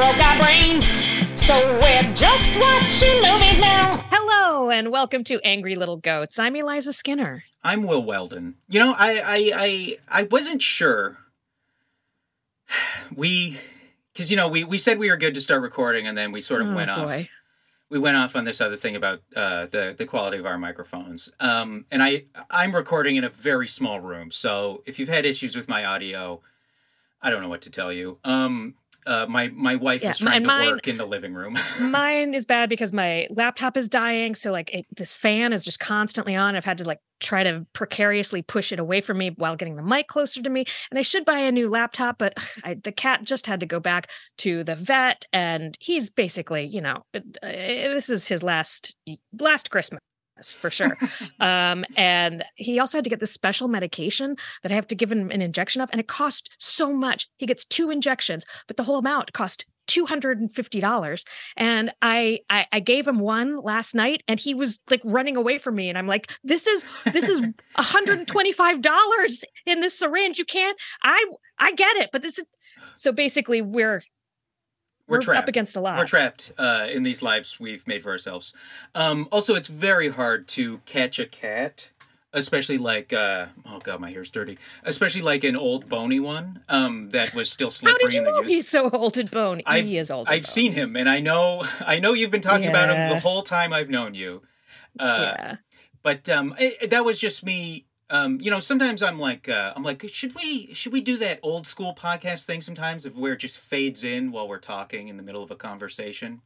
broke our brains. So we're just watching movies now. Hello and welcome to Angry Little Goats. I'm Eliza Skinner. I'm Will Weldon. You know, I I I, I wasn't sure. We, because you know, we we said we were good to start recording, and then we sort of Oh, went off. We went off on this other thing about uh, the the quality of our microphones. Um, and I I'm recording in a very small room, so if you've had issues with my audio, I don't know what to tell you. Um, uh, my my wife Yeah, is trying to mine- work in the living room. Mine is bad because my laptop is dying. So, like, it, this fan is just constantly on. I've had to, like, try to precariously push it away from me while getting the mic closer to me. And I should buy a new laptop, but I, the cat just had to go back to the vet. And he's basically, you know, uh, this is his last last Christmas. For sure. um, and he also had to get this special medication that I have to give him an injection of, and it cost so much. He gets two injections, but the whole amount cost two hundred and fifty dollars. And I, I I gave him one last night, and he was like running away from me. And I'm like, this is this is one hundred and twenty five dollars in this syringe. You can't. I I get it, but this is so basically we're We're we're, trapped. up against a lot. We're trapped uh, in these lives we've made for ourselves. Um, also, it's very hard to catch a cat, especially like uh, oh god, my hair's dirty. Especially like an old bony one um, that was still slippery. How did you in the know youth. he's so old and bony? I've- he is old. I've bony. seen him, and I know I know you've been talking about him the whole time I've known you. Uh, yeah. But um, it, that was just me. Um, you know, sometimes I'm like, uh, I'm like, should we should we do that old school podcast thing sometimes, of where it just fades in while we're talking in the middle of a conversation.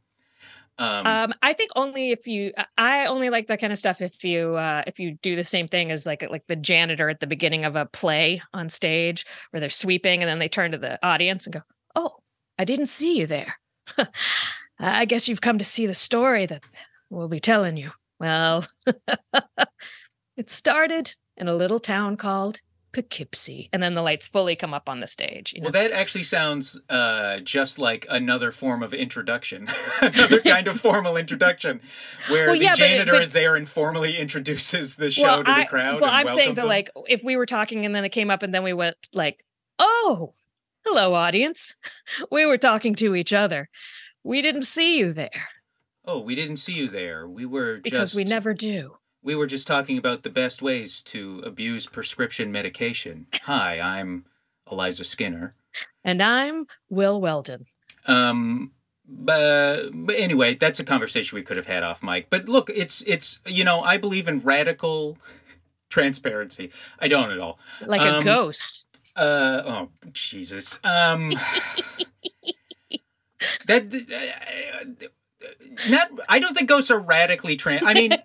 Um, Um, I think only if you. I only like that kind of stuff if you uh, if you do the same thing as like like the janitor at the beginning of a play on stage where they're sweeping and then they turn to the audience and go, "Oh, I didn't see you there. I guess you've come to see the story that we'll be telling you." Well, it started in a little town called Poughkeepsie, and then the lights fully come up on the stage. You know? Well, that actually sounds uh, just like another form of introduction, another kind of formal introduction, where Well, the yeah, but it- janitor but- is there and formally introduces the show to the I, crowd. Well, and I'm saying that them. like if we were talking and then it came up and then we went like, "Oh, hello, audience. We were talking to each other. We didn't see you there oh, we didn't see you there. We were because we never do." We were just talking about the best ways to abuse prescription medication. Hi, I'm Eliza Skinner. And I'm Will Weldon. Um, but, but anyway, that's a conversation we could have had off mic. But look, it's it's you know I believe in radical transparency. I don't at all. Like Um, a ghost. Uh oh, Jesus. Um, that uh, not. I don't think ghosts are radically trans. I mean,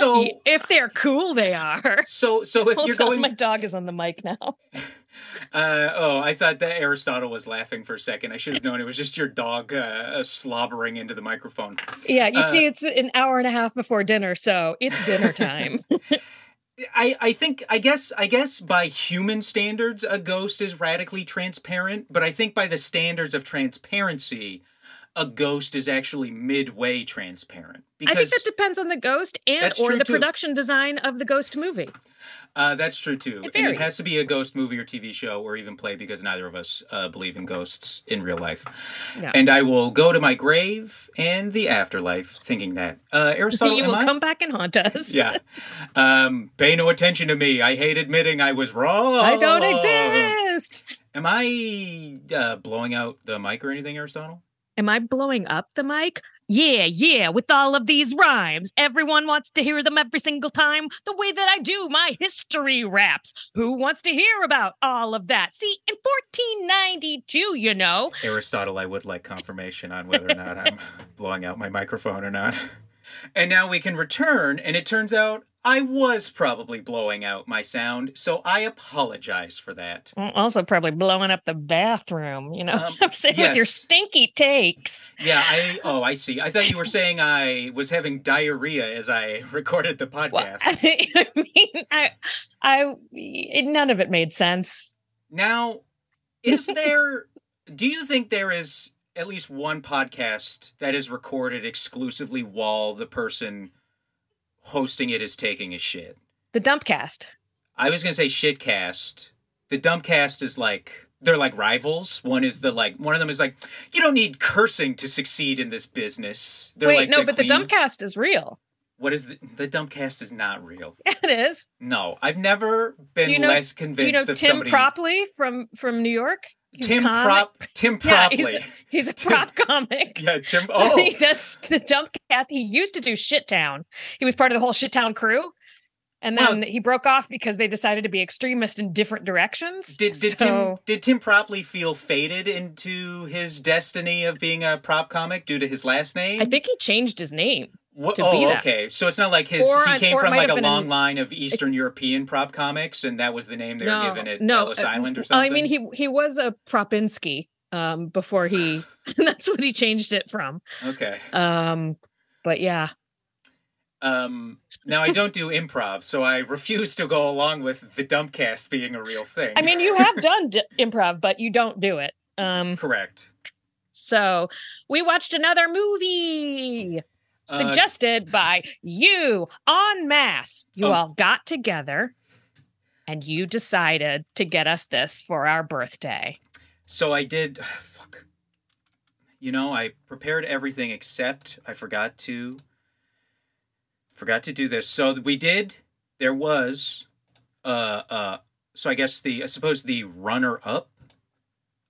so if they're cool, they are. so so if Hold you're on, going, my dog is on the mic now. uh oh, I thought that Aristotle was laughing for a second. I should have known it was just your dog uh, slobbering into the microphone. Yeah, you Uh, see, it's an hour and a half before dinner, so it's dinner time. I, I think I guess I guess by human standards a ghost is radically transparent, but I think by the standards of transparency, a ghost is actually midway transparent. I think that depends on the ghost and or the too. production design of the ghost movie. uh, that's true too. It and it has to be a ghost movie or TV show or even play because neither of us uh, believe in ghosts in real life. Yeah. And I will go to my grave and the afterlife thinking that. Uh, Aristotle, you will I? come back and haunt us. Yeah. Um, pay no attention to me. I hate admitting I was wrong. I don't exist. Am I uh, blowing out the mic or anything, Aristotle? Am I blowing up the mic? Yeah, yeah, with all of these rhymes. Everyone wants to hear them every single time, the way that I do my history raps. Who wants to hear about all of that? See, in 1492, you know, Aristotle, I would like confirmation on whether or not I'm blowing out my microphone or not. And now we can return, and it turns out I was probably blowing out my sound, so I apologize for that. Also probably blowing up the bathroom, you know. Um, I'm saying with your stinky takes. Yeah, I oh I see. I thought you were saying I was having diarrhea as I recorded the Well, podcast. I mean, I, I, it- none of it made sense. Now, is there do you think there is at least one podcast that is recorded exclusively while the person hosting it is taking a shit? The Dumpcast. I was gonna say shitcast. The dumpcast is like they're like rivals. One is the like one of them is like you don't need cursing to succeed in this business. They're Wait, like no, but the Dumpcast is real. What is the the dumbcast is not real. it is. No, I've never been Do you know- less convinced Do you know Tim somebody. Propley from from New York? He's Tim comic. Prop Tim Yeah, Propley. he's a, he's a prop comic. yeah, Tim. Oh, he does the Dumpcast. He used to do Shit Town. He was part of the whole Shit Town crew. And then he broke off because they decided to be extremist in different directions. Did did so, Tim did Tim Propley feel fated into his destiny of being a prop comic due to his last name? I think he changed his name. What, to oh, okay. So it's not like his Or he came from like a long an- line of Eastern European prop comics, and that was the name they were no, given at no, Ellis uh, Island or something. I mean, he he was a Propinski um, before he. that's what he changed it from. okay. Um, but yeah, Um, now I don't do improv, so I refuse to go along with the dumpcast being a real thing. I mean, you have done d- improv, but you don't do it. Um, correct. so we watched another movie Uh, suggested by you en masse. You Oh. all got together and you decided to get us this for our birthday. So I did. Fuck. You know, I prepared everything except I forgot to. Forgot to do this. So we did. There was, uh, uh. So I guess the I suppose the runner up,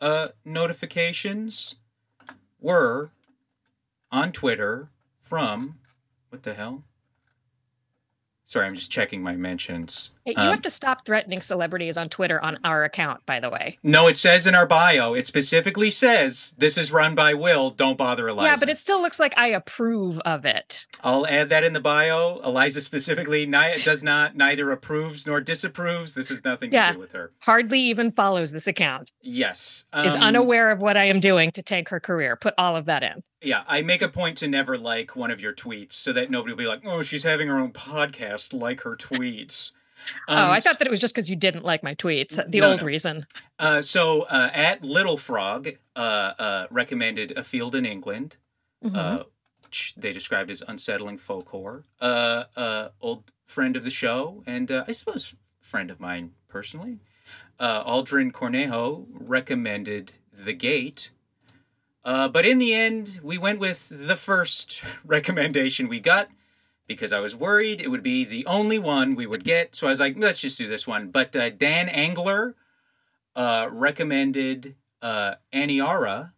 uh, notifications, were, on Twitter from, what the hell? Sorry, I'm just checking my mentions. Hey, You Um, have to stop threatening celebrities on Twitter on our account, by the way. No, it says in our bio. It specifically says this is run by Will. Don't bother Eliza. Yeah, but it still looks like I approve of it. I'll add that in the bio. Eliza specifically ni- does not neither approves nor disapproves. This has nothing Yeah. to do with her. Hardly even follows this account. Yes, Is um, unaware of what I am doing to tank her career. Put all of that in. Yeah, I make a point to never like one of your tweets so that nobody will be like, "Oh, she's having her own podcast. Like her tweets." Oh, I Um, thought that it was just because you didn't like my tweets. The No, old no. reason. Uh, so uh, at Little Frog uh, uh, recommended a field in England. Uh, which they described as unsettling folk horror. Uh, uh, old friend of the show, and uh, I suppose friend of mine personally. Uh, Aldrin Cornejo recommended The Gate. Uh, but in the end, we went with the first recommendation we got because I was worried it would be the only one we would get. So I was like, let's just do this one. But uh, Dan Angler uh, recommended uh, Aniara.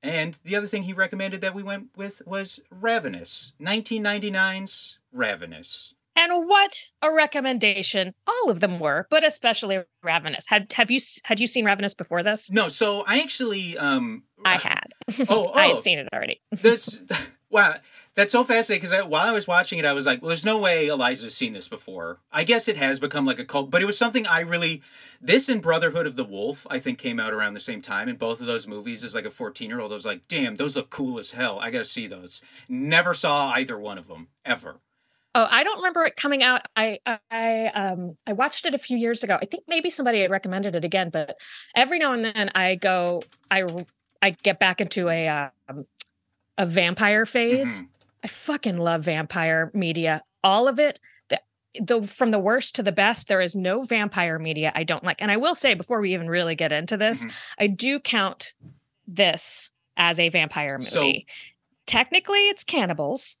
And the other thing he recommended that we went with was Ravenous. 1999's Ravenous. And what a recommendation! All of them were, but especially Ravenous. Had have you had you seen Ravenous before this? No, so I actually um I had. Oh, I oh. had seen it already. this wow that's so fascinating because while I was watching it, I was like, "Well, there's no way Eliza's seen this before." I guess it has become like a cult, but it was something I really. This and Brotherhood of the Wolf, I think, came out around the same time, and both of those movies, as like a 14 year old, I was like, "Damn, those look cool as hell. I gotta see those." Never saw either one of them ever. Oh, I don't remember it coming out. I I um I watched it a few years ago. I think maybe somebody had recommended it again, but every now and then I go I I get back into a um, a vampire phase. I fucking love vampire media. All of it. The, the from the worst to the best, there is no vampire media I don't like. And I will say before we even really get into this, Mhm. I do count this as a vampire So- movie. Technically, it's cannibals.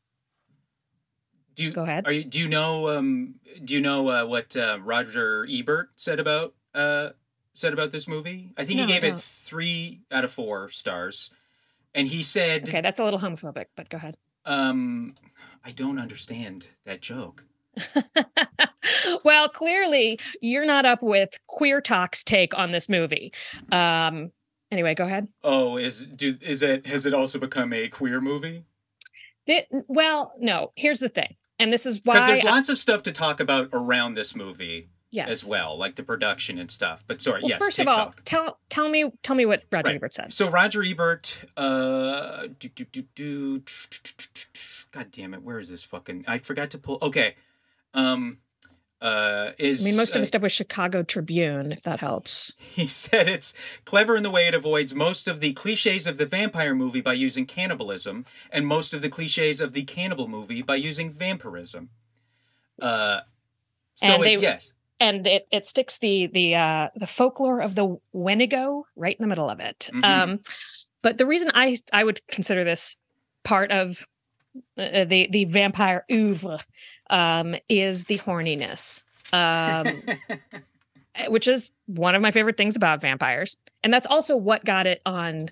Do you Go ahead. Are you? Do you know? Um. Do you know uh, what uh, Roger Ebert said about uh said about this movie? I think No, he gave it three out of four stars, and he said, Okay, that's a little homophobic, but go ahead. "Um, I don't understand that joke." well, clearly you're not up with Queer Talk's take on this movie. Um, anyway, go ahead. Oh, is do is it has it also become a queer movie? Thi- well, no. Here's the thing, and this is Because why. there's I- lots of stuff to talk about around this movie yes. as well, like the production and stuff. But sorry, Well, yes. first of all, tell tell me tell me what Roger Right. Ebert said. So Roger Ebert, uh, do, do, do, do, God damn it, where is this fucking? I forgot to pull. Okay, um, uh, is I mean, most uh, of his stuff was Chicago Tribune, if that helps. he said it's clever in the way it avoids most of the cliches of the vampire movie by using cannibalism, and most of the cliches of the cannibal movie by using vampirism. Uh, so And it- yes, and it it sticks the the uh the folklore of the Wendigo right in the middle of it. Mhm. Um, but the reason I I would consider this part of uh, the the vampire oeuvre um, is the horniness, um, which is one of my favorite things about vampires, and that's also what got it on.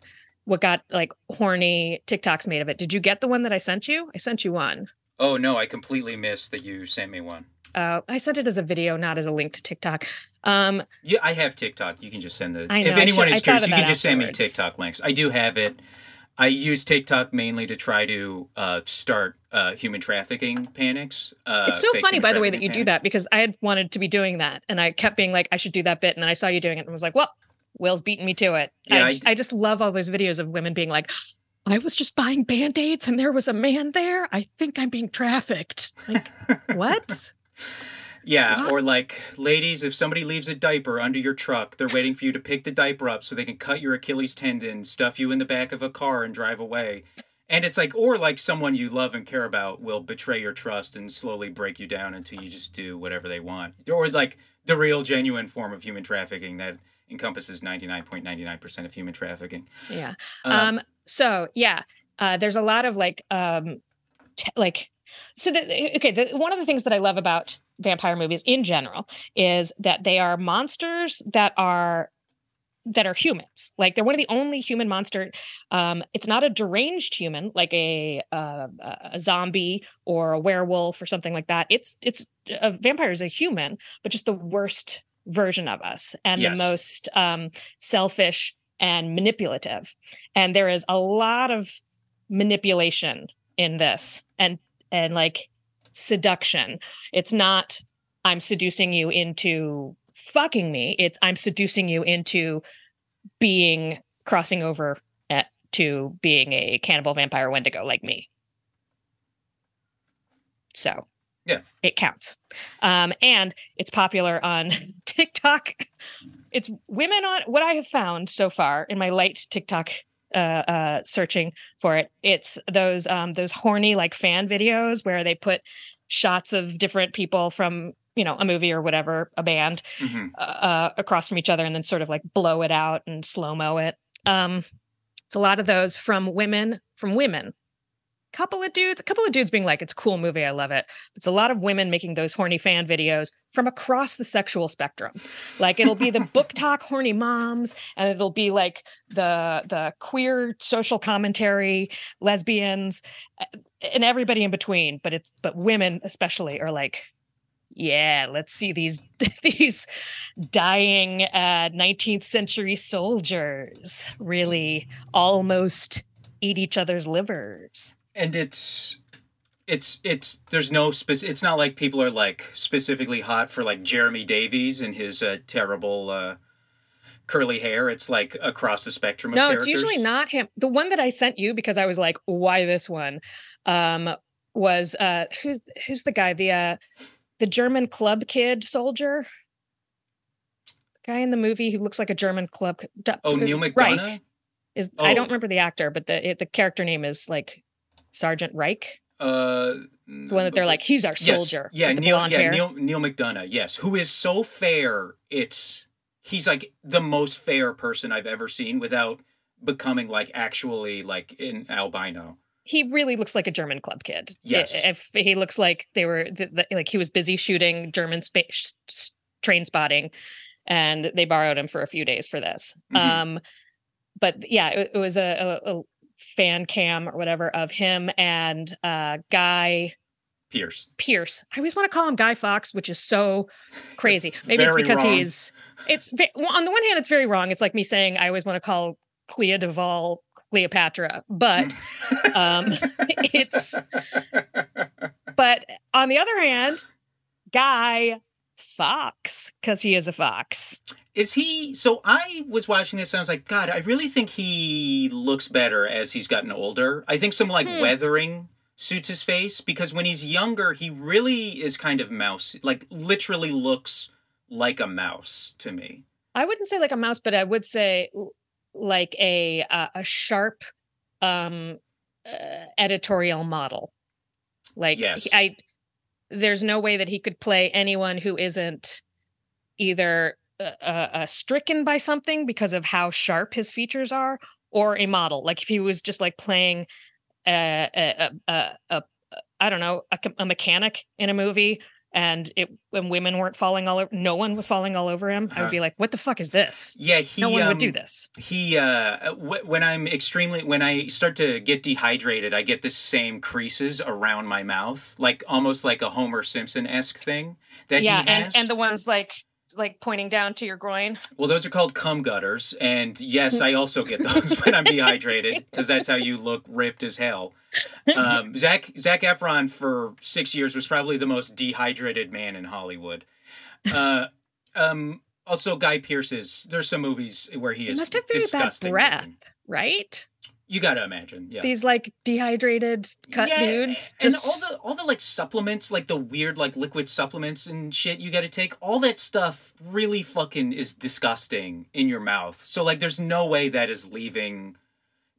What got like horny TikToks made of it? Did you get the one that I sent you? I sent you one. oh no, I completely missed that you sent me one. Uh, I sent it as a video, not as a link to TikTok. Um, Yeah, I have TikTok. You can just send the. Know, if anyone should- is curious, you can just send me. TikTok links. I do have it. I use TikTok mainly to try to uh, start uh, human trafficking panics. Uh, it's so funny, by the way, that you do that because I had wanted to be doing that, and I kept being like, I should do that bit, and then I saw you doing it, and was like, well, Will's beating me to it. Yeah, I, I- j- I just love all those videos of women being like, I was just buying band aids, and there was a man there. I think I'm being trafficked. Like, what? Yeah, What? or like, ladies, if somebody leaves a diaper under your truck, they're waiting for you to pick the diaper up so they can cut your Achilles tendon, stuff you in the back of a car, and drive away. And it's like, or like someone you love and care about will betray your trust and slowly break you down until you just do whatever they want. Or like the real, genuine form of human trafficking that encompasses 99.99% of human trafficking. Yeah. Um, Um. So yeah, uh, there's a lot of like, um, t- like, so the, okay. The, one of the things that I love about vampire movies in general is that they are monsters that are that are humans. Like they're one of the only human monster. Um, it's not a deranged human like a uh, a zombie or a werewolf or something like that. It's it's a vampire is a human, but just the worst version of us and Yes. the most um, selfish and manipulative. And there is a lot of manipulation in this and and like seduction. It's not I'm seducing you into fucking me. It's I'm seducing you into being crossing over at, to being a cannibal vampire Wendigo like me. So, Yeah. it counts. Um, and it's popular on TikTok. It's women on what I have found so far in my light TikTok uh, uh, searching for it. It's those um, those horny like fan videos where they put shots of different people from you know a movie or whatever, a band, mhm. uh, uh, across from each other and then sort of like blow it out and slow mo it. Um, it's a lot of those from women, from women. Couple of dudes, a couple of dudes being like, "It's a cool movie, I love it." It's a lot of women making those horny fan videos from across the sexual spectrum. Like it'll be the book talk horny moms, and it'll be like the the queer social commentary lesbians, and everybody in between. But it's but women especially are like, yeah, let's see these these dying uh, 19th century soldiers really almost eat each other's livers. And it's it's it's there's no spec- it's not like people are like specifically hot for like Jeremy Davies and his uh, terrible uh, curly hair. It's like across the spectrum of No, characters. it's usually not him. The one that I sent you because I was like, why this one? Um, was uh who's who's the guy? The uh the German club kid soldier? Guy in the movie who looks like a German club Oh, Neil Reich McDonough. is I don't Oh. remember the actor, but the it, the character name is like Sergeant Reich. Uh, The one that they're like, he's our yes, soldier. Yeah, Neil. Yeah, hair. Neil. Neil McDonough. Yes, who is so fair. It's he's like the most fair person I've ever seen without becoming like actually like an albino. he really looks like a German club kid. Yes. If he looks like they were th- th- like he was busy shooting German space train spotting, and they borrowed him for a few days for this. Mhm. Um, but yeah, it, it was a, a, a fan cam or whatever of him and uh Guy Pearce. Pearce. I always want to call him Guy Fox, which is so crazy. Maybe it's because wrong. he's. It's well, on the one hand, it's very wrong. It's like me saying I always want to call Clea Duvall Cleopatra, but um, it's. But on the other hand, Guy Fox, because he is a fox. Is he? So I was watching this. and I was like, God, I really think he looks better as he's gotten older. I think some like Hmm. weathering suits his face because when he's younger, he really is kind of mouse, like literally looks like a mouse to me. I wouldn't say like a mouse, but I would say like a uh, a sharp um uh, editorial model. Like Yes. he- I there's no way that he could play anyone who isn't either uh, uh, stricken by something because of how sharp his features are, or a model. Like if he was just like playing a a a, a, a I don't know a, a mechanic in a movie and it when women weren't falling all over no one was falling all over him i would Uh-huh. be like what the fuck is this Yeah, he. no one would do um, this He uh w- when I'm extremely when I start to get dehydrated, I get the same creases around my mouth, like almost like a Homer Simpson esque thing that yeah he and has. and the ones like like pointing down to your groin well, those are called cum gutters, and yes, I also get those when I'm dehydrated because that's how you look ripped as hell. Um, Zac Zac Efron for six years was probably the most dehydrated man in Hollywood. Uh, um, also, Guy Pearce's. There's some movies where he he is must have very bad breath looking. right You gotta imagine, yeah. these like dehydrated cut Yeah, dudes and just all the all the like supplements, like the weird like liquid supplements and shit you got to take. All that stuff really fucking is disgusting in your mouth. So like, there's no way that is leaving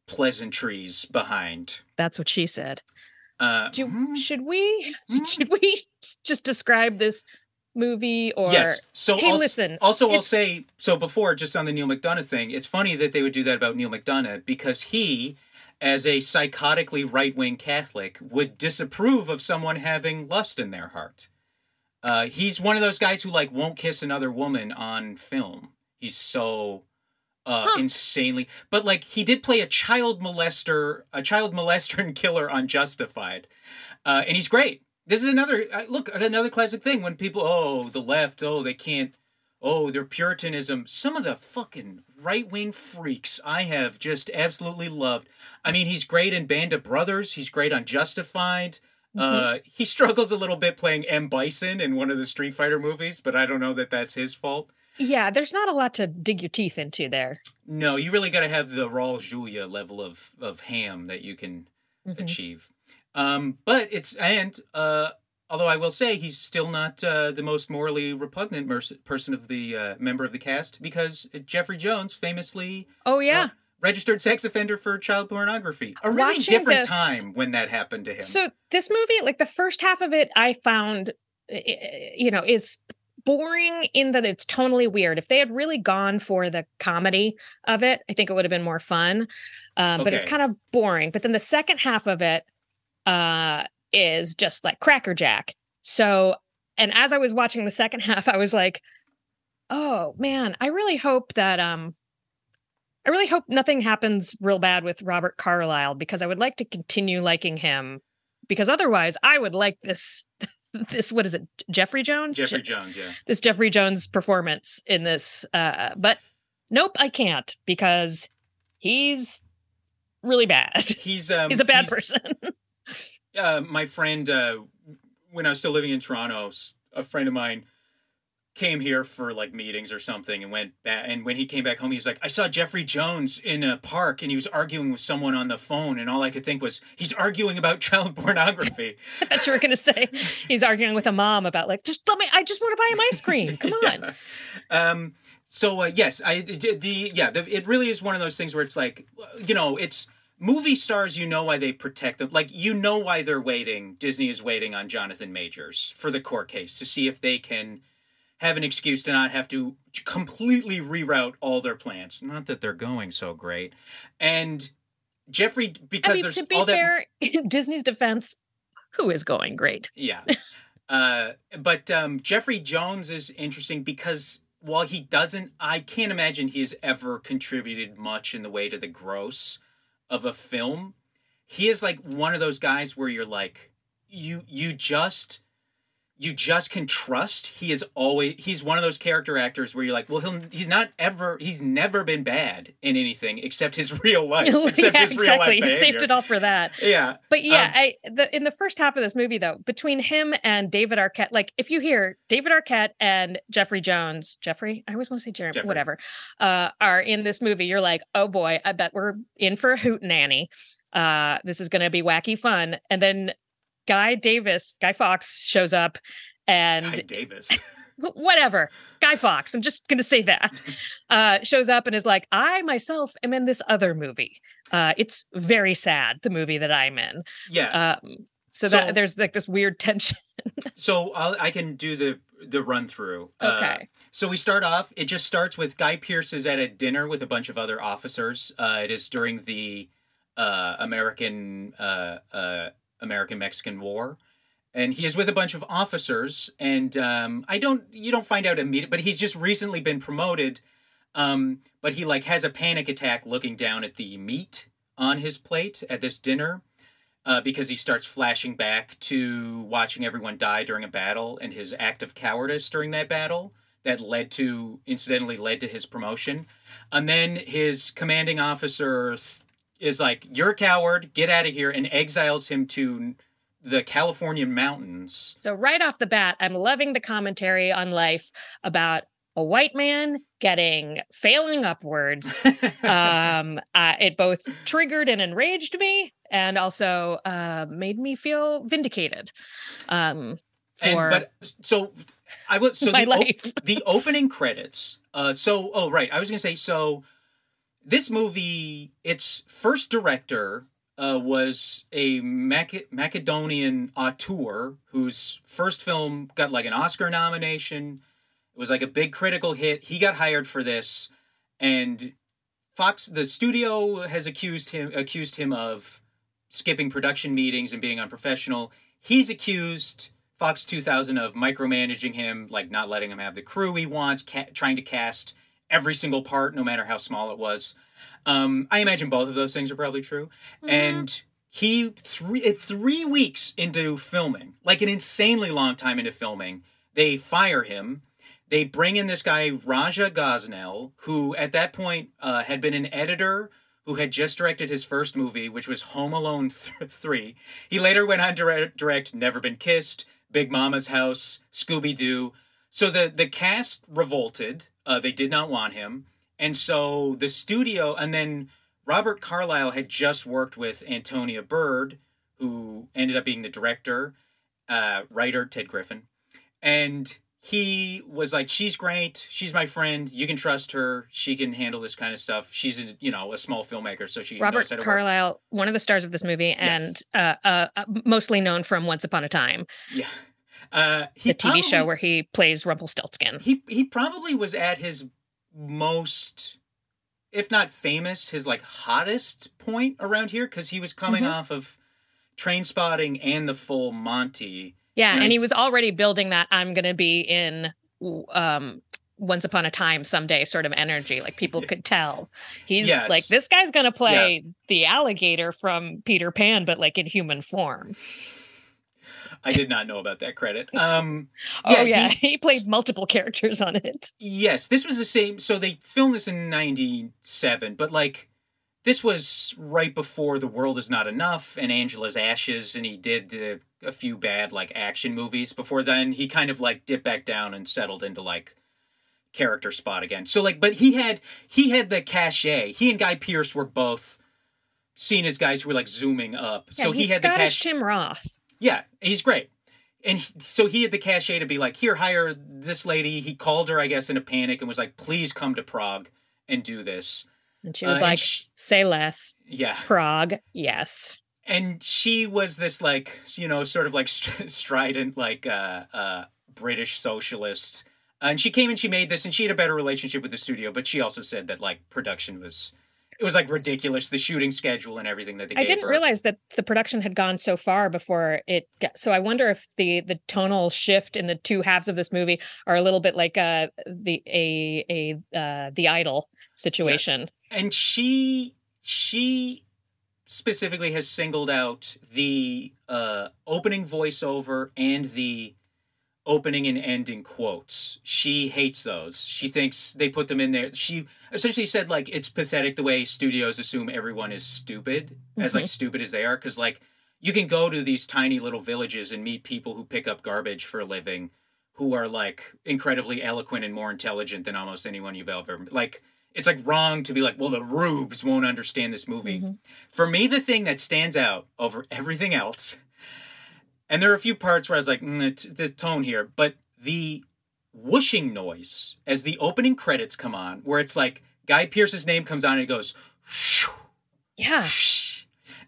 pleasantries behind. that's what she said Uh, Do, mhm. should we Mhm. should we just describe this movie or yes. So hey also, listen Also, I'll say so before, just on the Neil McDonough thing. It's funny that they would do that about Neil McDonough because he, as a psychotically right wing Catholic, would disapprove of someone having lust in their heart. Uh, he's one of those guys who like won't kiss another woman on film. He's so uh, Huh. insanely. But like he did play a child molester, a child molester and killer on Justified, uh, and he's great. This is another uh, look another classic thing when people oh the left oh they can't oh their puritanism some of the fucking right wing freaks I have just absolutely loved. I mean he's great in Band of Brothers. He's great on Justified. Uh, he struggles a little bit playing M Bison in one of the Street Fighter movies, but I don't know that that's his fault. yeah there's not a lot to dig your teeth into there No, you really got to have the Raul Julia level of of ham that you can Mhm. achieve. Um, but it's and uh, although I will say he's still not uh, the most morally repugnant merc- person of the uh, member of the cast because Jeffrey Jones famously oh yeah uh, registered sex offender for child pornography. A really Watching different this- time when that happened to him. So this movie, like the first half of it, I found, you know, is boring in that it's totally weird. If they had really gone for the comedy of it, I think it would have been more fun. Um, But it's kind of boring. But then the second half of it uh, is just like crackerjack. So, and as I was watching the second half, I was like, oh man, I really hope that um I really hope nothing happens real bad with Robert Carlyle because I would like to continue liking him because otherwise I would like this this what is it Jeffrey Jones Jeffrey Je- Jones, yeah. this Jeffrey Jones performance in this uh but nope I can't because he's really bad He's um he's a bad he's- person uh, my friend, uh, when I was still living in Toronto, a friend of mine came here for like meetings or something and went back. And when he came back home, he was like, I saw Jeffrey Jones in a park and he was arguing with someone on the phone. And all I could think was, he's arguing about child pornography. Thought you were gonna say he's arguing with a mom about like just let me I just want to buy him ice cream come on Yeah. Um, so uh, yes, I the, the yeah, the, it really is one of those things where it's like, you know, it's movie stars. You know why they protect them. Like you know why they're waiting. Disney is waiting on Jonathan Majors for the court case to see if they can have an excuse to not have to completely reroute all their plans. Not that they're going so great, and Jeffrey because I mean there's to be all that fair in Disney's defense who is going great yeah. uh, but um, Jeffrey Jones is interesting because while he doesn't, I can't imagine he has ever contributed much in the way to the gross of a film. He is like one of those guys where you're like, you you just you just can trust. He is always he's one of those character actors where you're like, well, he'll he's not ever he's never been bad in anything except his real life, except yeah, his real life exactly. He saved it all for that. Yeah, But yeah, Um, I the in the first half of this movie though, between him and David Arquette, like if you hear David Arquette and Jeffrey Jones, Jeffrey, I always want to say Jeremy, Jeffrey. whatever, uh, are in this movie, you're like, oh boy, I bet we're in for a hoot nanny. Uh, this is going to be wacky fun. And then Guy Davis, Guy Fox shows up, and Guy Davis. whatever guy fox i'm just gonna say that uh shows up and is like i myself am in this other movie uh it's very sad the movie that i'm in Yeah. um So, So- that there's like this weird tension. So I'll, I can do the the run through. Okay. so we start off. It just starts with Guy Pearce is at a dinner with a bunch of other officers. Uh, it is during the uh, American uh, uh, American Mexican War, and he is with a bunch of officers. And um, I don't you don't find out immediately, but he's just recently been promoted. Um, but he like has a panic attack looking down at the meat on his plate at this dinner uh, because he starts flashing back to watching everyone die during a battle and his act of cowardice during that battle that led to incidentally led to his promotion and then his commanding officer is like you're a coward get out of here and exiles him to the California mountains So right off the bat, I'm loving the commentary on life about a white man getting failing upwards. um, uh, it both triggered and enraged me, and also uh, made me feel vindicated. Um, and for but so i was so my the, op- life. the opening credits uh so oh right i was gonna say so this movie its first director uh, was a Mac- macedonian auteur whose first film got like an oscar nomination. It was like a big critical hit. He got hired for this. And fox the studio has accused him accused him of skipping production meetings and being unprofessional. He's accused Fox 2000 of micromanaging him, like not letting him have the crew he wants, ca- trying to cast every single part, no matter how small it was. Um, I imagine both of those things are probably true. And he three eh, three weeks into filming, like an insanely long time into filming, they fire him. They bring in this guy Raja Gosnell, who at that point uh, had been an editor who had just directed his first movie, which was Home Alone th- 3. He later went on to direct, direct Never Been Kissed, Big Momma's House, Scooby Doo. So the, the cast revolted. Uh, they did not want him. And so the studio, and then Robert Carlyle had just worked with Antonia Bird, who ended up being the director, uh, writer, Ted Griffin. And he was like, "She's great. She's my friend. You can trust her. She can handle this kind of stuff. She's a you know a small filmmaker, so she Robert to work." Carlyle, one of the stars of this movie, and uh, uh, uh, mostly known from Once Upon a Time, Yeah, uh, he the TV show where he plays Rumpelstiltskin. he he probably was at his most, if not famous, his like hottest point around here because he was coming Mhm. off of Train Spotting and the full Monty. Yeah, Right. and he was already building that I'm going to be in um once upon a time someday sort of energy like people could tell he's Yes. like this guy's going to play the alligator from Peter Pan but like in human form. I did not know about that credit. Um, oh yeah, he- he, played multiple characters on it. Yes, this was the same. So they filmed this in '97, but like, this was right before The World Is Not Enough and Angela's Ashes, and he did uh, a few bad like action movies. Before then, he kind of like dipped back down and settled into like character spot again. So like, but he had he had the cachet. He and Guy Pearce were both seen as guys who were like zooming up. Yeah, so he had the Scottish cachet. Tim Roth. Yeah, he's great. And he, so he had the cachet to be like, here, hire this lady. He called her, I guess, in a panic and was like, please come to Prague and do this. And she Uh, was and like, sh- say less. yeah. Prague, yes. And she was this, like, you know, sort of like strident, like, uh, uh, British socialist. And she came and she made this, and she had a better relationship with the studio, but she also said that, like, production was. It was like ridiculous, the shooting schedule and everything that they I didn't realize that the production had gone so far before it got so I wonder if the the tonal shift in the two halves of this movie are a little bit like uh the a a uh the idol situation. and she she specifically has singled out the uh, opening voiceover and the opening and ending quotes. She hates those. She thinks they put them in there. She essentially said like it's pathetic the way studios assume everyone is stupid, as like stupid as they are, because like you can go to these tiny little villages and meet people who pick up garbage for a living who are like incredibly eloquent and more intelligent than almost anyone you've ever like it's like wrong to be like well the rubes won't understand this movie Mhm. for me the thing that stands out over everything else and there are a few parts where i was like mm, the, the tone here but the whooshing noise as the opening credits come on where it's like guy pearce's name comes on and it goes Yeah.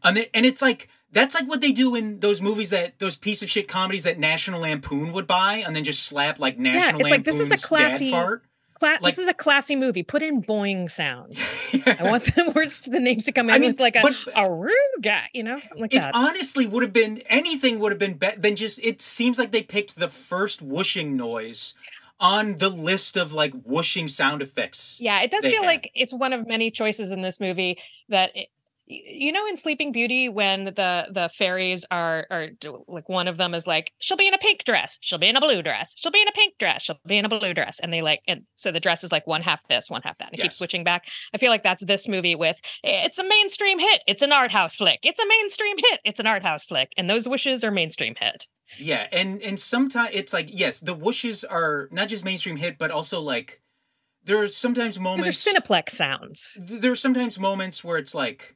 and, it, and it's like That's like what they do in those movies that those piece of shit comedies that National Lampoon would buy and then just slap like National it's like, this is a Lampoon's classy- dad fart. Cla- Like- this is a classy movie. Put in boing sounds. I want the words to the names to come in I mean, with like a but- a guy, you know, something like It that. honestly would have been anything would have been better than just. It seems like they picked the first whooshing noise on the list of like whooshing sound effects. Yeah, it does feel had. like it's one of many choices in this movie that it, you know in Sleeping Beauty when the the fairies are are like one of them is like she'll be in a pink dress, she'll be in a blue dress, she'll be in a pink dress, she'll be in a blue dress, and they like and so the dress is like one half this, one half that, and it keeps switching back. I feel like that's this movie with it's a mainstream hit, it's an art house flick, it's a mainstream hit, it's an art house flick, and those wishes are mainstream hit. Yeah, and and sometimes it's like yes, the wishes are not just mainstream hit, but also like there are sometimes moments. are Cineplex sounds. there are sometimes moments where it's like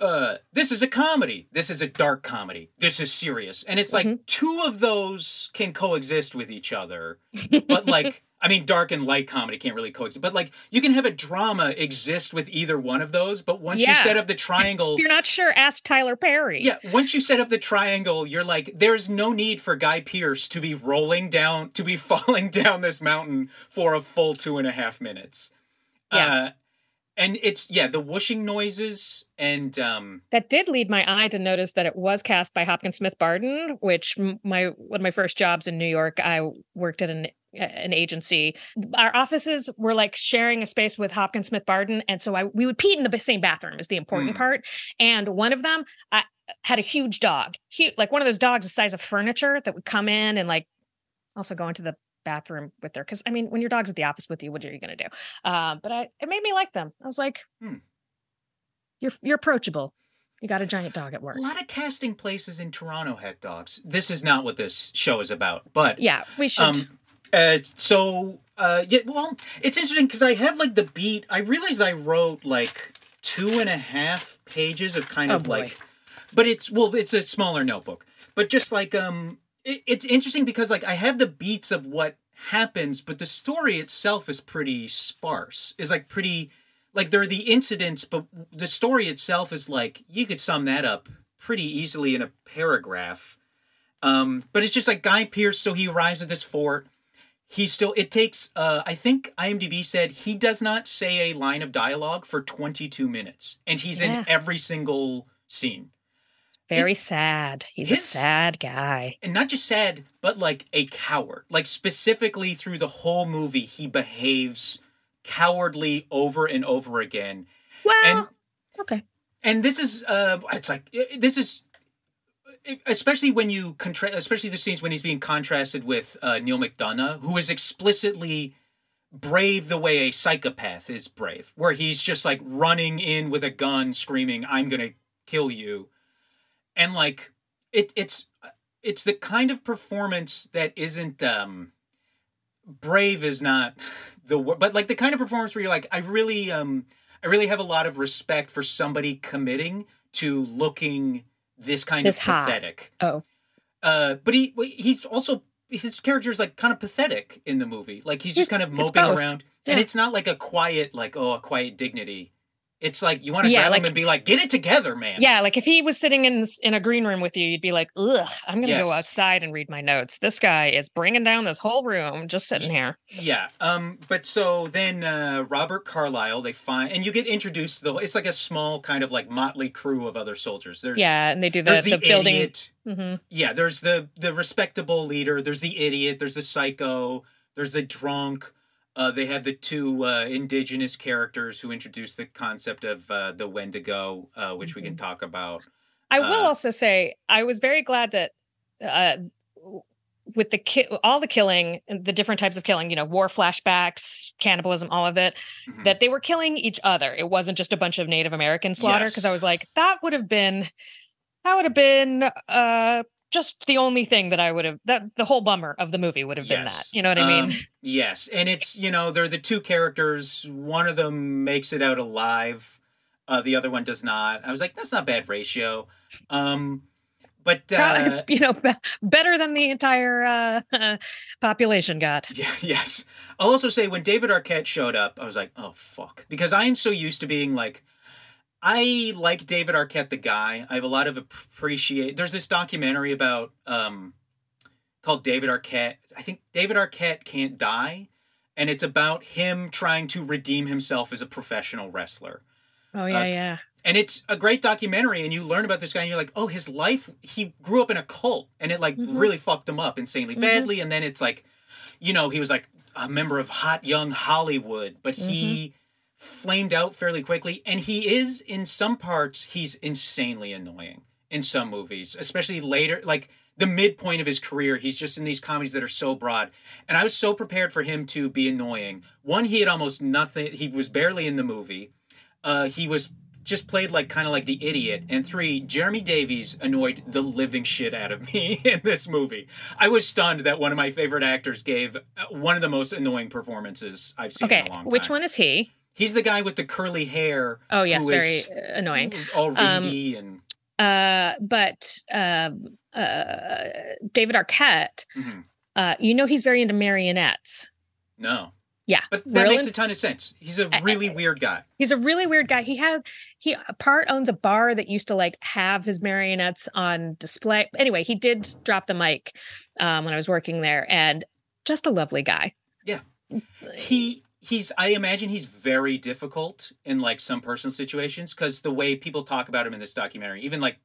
uh this is a comedy. This is a dark comedy. This is serious. And it's like Mhm. two of those can coexist with each other. But like i mean dark and light comedy can't really coexist. But like you can have a drama exist with either one of those but once you set up the triangle If you're not sure, ask Tyler Perry. yeah once you set up the triangle you're like there's no need for guy pearce to be rolling down to be falling down this mountain for a full two and a half minutes. Yeah. uh, and it's yeah the whooshing noises and um That did lead my eye to notice that it was cast by Hopkins Smith Barden, which my one of my first jobs in New York, I worked at an an agency. Our offices were like sharing a space with Hopkins Smith Barden, and so I we would pee in the same bathroom is the important Mm. part. And one of them I, had a huge dog, huge, like one of those dogs the size of furniture that would come in and like also go into the bathroom with her. Because I mean, when your dog's at the office with you, what are you to do? Um, but I it made me like them. I was like, Hmm. you're you're approachable. You got a giant dog at work. a lot of casting places in toronto had dogs this is not what this show is about but Yeah, we should. um uh so uh yeah well it's interesting because i have like the beat i realized i wrote like two and a half pages of kind Oh, of boy. like but it's well it's a smaller notebook but just like um it, it's interesting because like i have the beats of what happens but the story itself is pretty sparse. Is like pretty like there are the incidents but the story itself is like you could sum that up pretty easily in a paragraph. Um but it's just like guy pearce so he arrives at this fort. He still it takes uh i think imdb said he does not say a line of dialogue for 22 minutes and he's Yeah. in every single scene Very sad. He's a sad guy. and not just sad but like a coward like specifically through the whole movie he behaves cowardly over and over again Well, and okay. and this is uh it's like this is especially when you contrast especially the scenes when he's being contrasted with uh, neil mcdonough who is explicitly brave the way a psychopath is brave where he's just like running in with a gun screaming i'm gonna kill you and like it it's it's the kind of performance that isn't um brave is not the word but like the kind of performance where you're like i really um i really have a lot of respect for somebody committing to looking this kind This of hot. pathetic. Oh, uh but he he's also his character is like kind of pathetic in the movie. Like he's just kind of moping around. Yeah. and it's not like a quiet like oh a quiet dignity it's like you want to Yeah, grab like- him and be like get it together man yeah. Like if he was sitting in in a green room with you, you'd be like, "Ugh, I'm gonna go outside and read my notes." This guy is bringing down this whole room just sitting here. Yeah. Um. But so then uh, Robert Carlyle, they find, and you get introduced to the. It's like a small kind of like motley crew of other soldiers. There's Yeah, and they do the the, the, building. idiot. Mhm. Yeah. There's the the respectable leader. There's the idiot. There's the psycho. There's the drunk. Uh, they have the two uh, indigenous characters who introduce the concept of uh, the Wendigo, uh, which we can talk about. I will Uh, also say I was very glad that uh, with the ki- all the killing, the different types of killing, you know, war flashbacks, cannibalism, all of it, Mhm. that they were killing each other. It wasn't just a bunch of Native American slaughter. Because I was like, that would have been, that would have been uh, just the only thing that I would have. That the whole bummer of the movie would have been that. You know what I mean? Um, yes, and it's you know they're the two characters. One of them makes it out alive, uh, the other one does not. I was like, that's not bad ratio. Um, but uh, it's you know be- better than the entire uh, population got. yeah, yes. I'll also say when David Arquette showed up, I was like, oh fuck, because I am so used to being like. I like David Arquette, the guy. I have a lot of appreciate. There's this documentary about um, called David Arquette. I think David Arquette can't die, and it's about him trying to redeem himself as a professional wrestler. Oh yeah, Uh, yeah. And it's a great documentary, and you learn about this guy, and you're like, oh, his life. He grew up in a cult, and it like Mhm. really fucked him up insanely Mhm. badly. And then it's like, you know, he was like a member of hot young Hollywood, but he flamed out fairly quickly. And he is in some parts, he's insanely annoying in some movies, especially later, like the midpoint of his career. He's just in these comedies that are so broad, and I was so prepared for him to be annoying. One, he had almost nothing. He was barely in the movie. Uh, he was just played like kind of like the idiot. And three, Jeremy Davies annoyed the living shit out of me in this movie. I was stunned that one of my favorite actors gave uh, one of the most annoying performances I've seen Okay, in a long time. which one is he? He's the guy with the curly hair. Oh yes, very uh, annoying. All Um, reedy and Uh, but um, uh, David Arquette, Mhm. uh, you know, he's very into marionettes. no. Yeah, But that Merlin- makes a ton of sense. He's a really weird guy. He's a really weird guy. He had he part owns a bar that used to like have his marionettes on display. Anyway, he did drop the mic um, when I was working there, and just a lovely guy. Yeah, he he's i imagine he's very difficult in like some personal situations because the way people talk about him in this documentary even like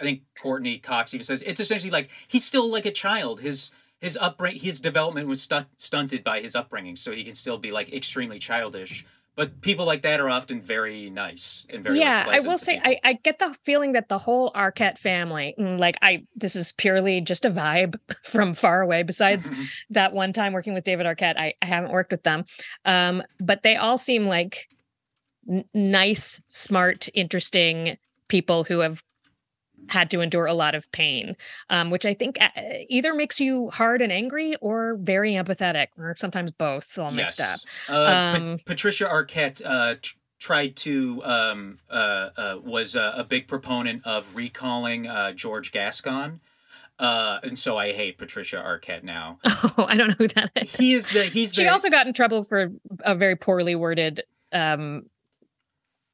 i think courteney cox even says it's essentially like he's still like a child. His his upbringing his development was stu- stunted by his upbringing so he can still be like extremely childish but people like that are often very nice and very like, yeah, I will say. I, I get the feeling that the whole Arquette family, mm, like I, this is purely just a vibe from far away. Besides Mhm. that one time working with David Arquette, I, I haven't worked with them, um, but they all seem like n- nice, smart, interesting people who have had to endure a lot of pain, um, which I think uh, either makes you hard and angry or very empathetic, or sometimes both, all mixed up. Uh, Pa- Um, Patricia Arquette uh, tr- tried to um, uh, uh, was a, a big proponent of recalling uh, George Gascon, uh, and so I hate Patricia Arquette now. Oh, I don't know who that is. He is the he's the She also got in trouble for a very poorly worded um,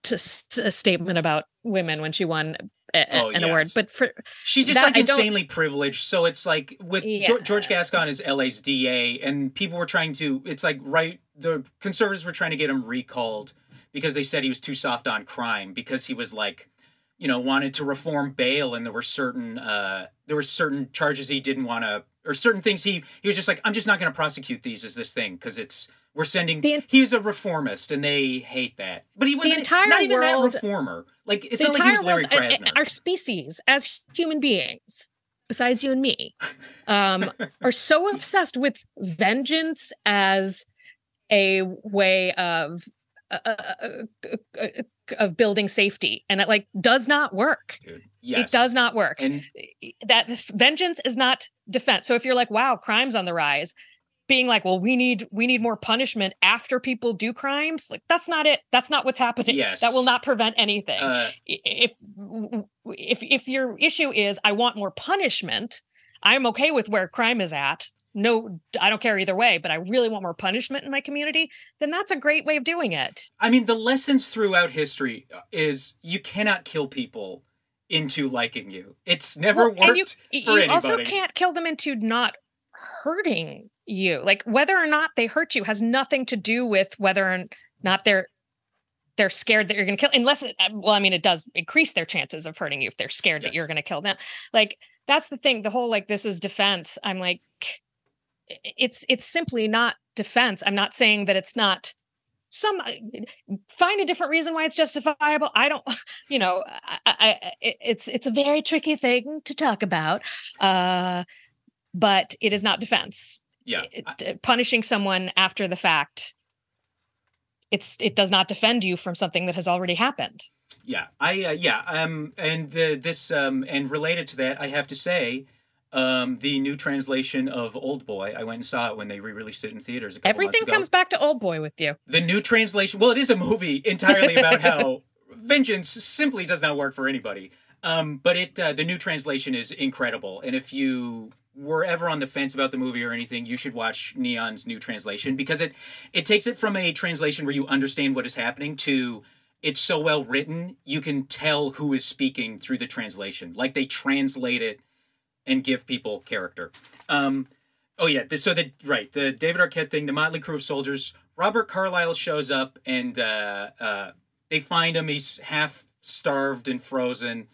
t- a statement about women when she won a, a- Oh, an award. But for she's just that like insanely privileged. So it's like with Yeah. Geor- George Gascon is LA's DA, and people were trying to. It's like right the conservatives were trying to get him recalled because they said he was too soft on crime because he was like you know wanted to reform bail and there were certain uh there were certain charges he didn't want to or certain things he he was just like i'm just not going to prosecute these as this thing because it's we're sending The he's a reformist and they hate that but he wasn't entire not even world- that reformer like it's the not like he entire was larry world, krasner our species as human beings, besides you and me, um, are so obsessed with vengeance as a way of uh, uh, uh, uh, of building safety, and it like does not work. Dude. Yes. It does not work. and that vengeance is not defense. So if you're like, wow, crime's on the rise, being like, well, we need we need more punishment after people do crimes, like that's not it. That's not what's happening. Yes. That will not prevent anything. uh, if if if your issue is I want more punishment, I'm okay with where crime is at. No, I don't care either way, but I really want more punishment in my community, then that's a great way of doing it. I mean, the lessons throughout history is you cannot kill people into liking you. It's never Well, and you, worked you for also can't kill them into not hurting you. Like whether or not they hurt you has nothing to do with whether or not they're they're scared that you're going to kill unless it, uh, well i mean it does increase their chances of hurting you if they're scared that you're going to kill them. Like that's the thing the whole like this is defense. I'm like it's it's simply not defense. I'm not saying that it's not some find a different reason why it's justifiable. I don't you know I, I it's it's a very tricky thing to talk about. Uh but it is not defense Yeah. It- it- punishing someone after the fact it's it does not defend you from something that has already happened Yeah, I uh, yeah um and the this um and related to that, I have to say, um the new translation of Old Boy, I went and saw it when they re-released it in theaters. A couple everything ago. comes back to old boy with you The new translation. Well, it is a movie entirely about how vengeance simply does not work for anybody. Um, but it uh, the new translation is incredible, and if you were ever on the fence about the movie or anything, you should watch Neon's new translation because it it takes it from a translation where you understand what is happening to it's so well written, you can tell who is speaking through the translation. Like they translate it and give people character. Um, oh yeah, this, so the right the David Arquette thing, the Motley Crew of soldiers. Robert Carlyle shows up and uh, uh, they find him. He's half starved and frozen.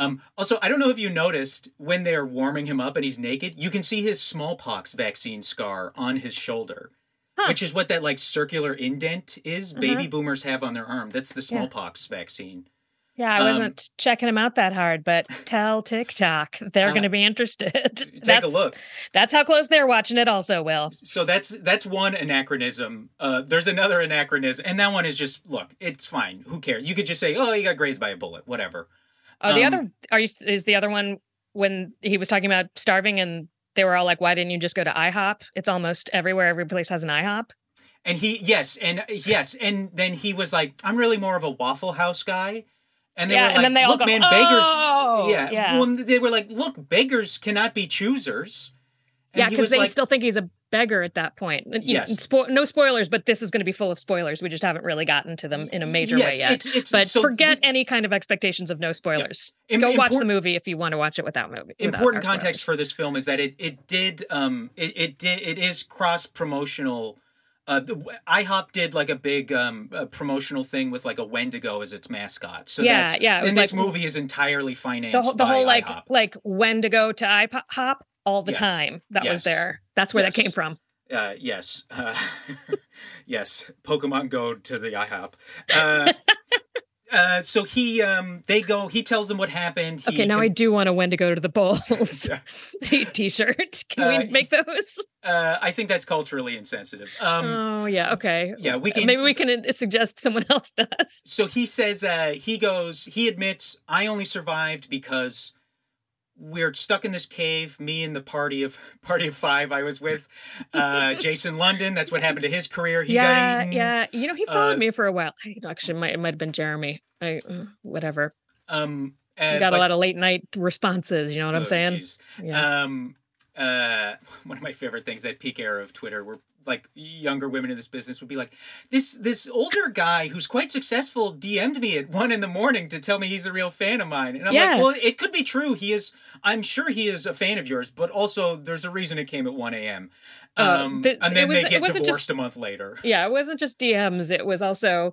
Um, also, I don't know if you noticed when they're warming him up and he's naked, you can see his smallpox vaccine scar on his shoulder, Huh. which is what that like circular indent is. Uh-huh. Baby boomers have on their arm. That's the smallpox vaccine. Yeah, I Um, wasn't checking them out that hard, but tell TikTok they're Uh, going to be interested. Take that's, a look. That's how close they're watching it. Also, Will. So that's that's one anachronism. Uh, there's another anachronism, and that one is just look. It's fine. Who cares? You could just say, "Oh, he got grazed by a bullet." Whatever. Oh, the Um, other are you? Is the other one when he was talking about starving and they were all like, "Why didn't you just go to IHOP?" It's almost everywhere. Every place has an IHOP. And he, yes, and yes, and then he was like, "I'm really more of a Waffle House guy." And they yeah, were like, and then they all "Look, go, man, "Oh, beggars." Yeah, yeah, Well, they were like, "Look, beggars cannot be choosers." And yeah, because they like, still think he's a beggar at that point. And, you know, Yes. spo- no spoilers, but this is going to be full of spoilers. We just haven't really gotten to them in a major yes, way yet. It's, it's, but so forget the- any kind of expectations of no spoilers. Im- Go watch the movie if you want to watch it without movie. without important context for this film is that it it did um it it did it is cross promotional. Uh, the, IHOP did like a big um uh, promotional thing with like a Wendigo as its mascot. So Yeah, that's, yeah, it And this movie is entirely financed the whole, the whole like IHOP. like when to go to IHOP all the Yes. time. That Yes. was there. That's where that came from. Uh, yes, uh, yes. Pokemon Go to the IHOP. Uh, uh, so he um they go. He tells them what happened. He Okay, now con- I do want a when to go to the Yeah. t-shirt. Can Uh, we make those? uh, I think that's culturally insensitive. Um, oh yeah, okay. yeah, we can. Maybe we can uh, suggest someone else does. so he says uh he goes he admits i only survived because we're stuck in this cave me and the party of party of five i was with uh jason london that's what happened to his career he yeah, yeah. You know, he followed Uh, me for a while. Actually, it might it might have been Jeremy. I uh, whatever. um and, got a lot of late night responses. You know what I'm oh, saying? geez. Yeah. um uh one of my favorite things that peak era of twitter where like younger women in this business would be like this this older guy who's quite successful dm'd me at one in the morning to tell me he's a real fan of mine and i'm Yeah. like well it could be true he is i'm sure he is a fan of yours but also there's a reason it came at 1 a.m Uh, um, but and then was- they get divorced just- a month later yeah, it wasn't just DMs. It was also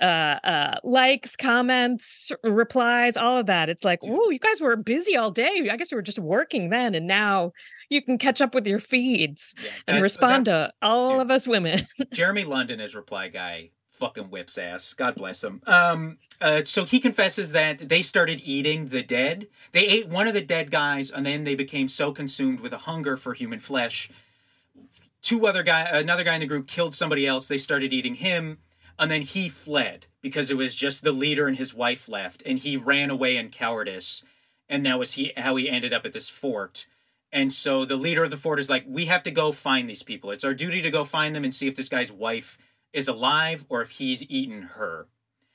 uh uh likes, comments, replies, all of that. It's like, oh, you guys were busy all day. I guess you were just working then, and now you can catch up with your feeds Yeah, and that- respond that- to all dude. of us women. Jeremy London is reply guy fucking whips ass. God bless him. Um, uh, so he confesses that they started eating the dead. They ate one of the dead guys, and then they became so consumed with a hunger for human flesh. Two other guy, another guy in the group killed somebody else. They started eating him, and then he fled because it was just the leader and his wife left, and he ran away in cowardice. And that was he how he ended up at this fort. And so the leader of the fort is like, we have to go find these people. It's our duty to go find them and see if this guy's wife is alive or if he's eaten her.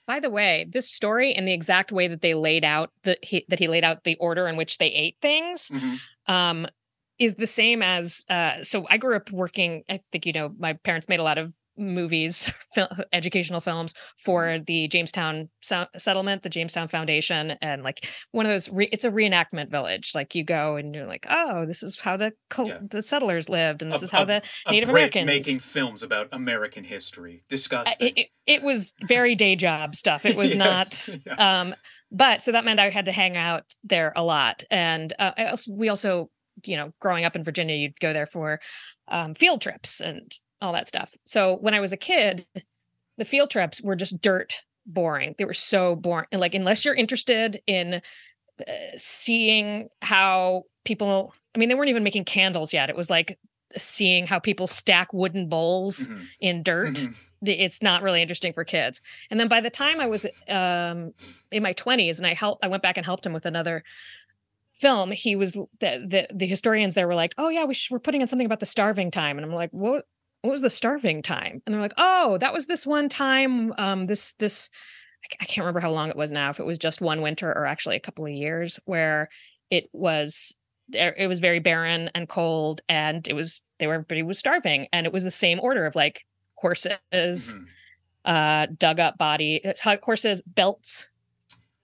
By the way, this story and the exact way that they laid out the he, that he laid out the order in which they ate things um, is the same as. Uh, so I grew up working. I think you know my parents made a lot of movies, fil- educational films for the Jamestown so- settlement, the Jamestown Foundation, and like one of those. Re- it's a reenactment village. Like you go and you're like, oh, this is how the col- Yeah. the settlers lived, and this A- is how a- the Native Americans. making films about American history. Disgusting. it, it, it was very day job stuff. It was Yes, not. yeah. Um, but so that meant I had to hang out there a lot, and uh, I also, we also, you know, growing up in Virginia, you'd go there for um, field trips and all that stuff. So when I was a kid, the field trips were just dirt boring. They were so boring, and like unless you're interested in uh, seeing how people, I mean, they weren't even making candles yet. It was like seeing how people stack wooden bowls Mhm, in dirt mhm. it's not really interesting for kids. And then by the time I was um, in my 20s and I helped, I went back and helped him with another film. He was the the, the historians there were like, "Oh yeah, we sh- we're putting in something about the starving time," and I'm like, "What? What was the starving time?" And they're like, "Oh, that was this one time. Um, this this." I can't remember how long it was now. If it was just one winter or actually a couple of years, where it was it was very barren and cold, and it was they were everybody was starving, and it was the same order of like horses, Mhm. uh, dug up body uh, horses belts,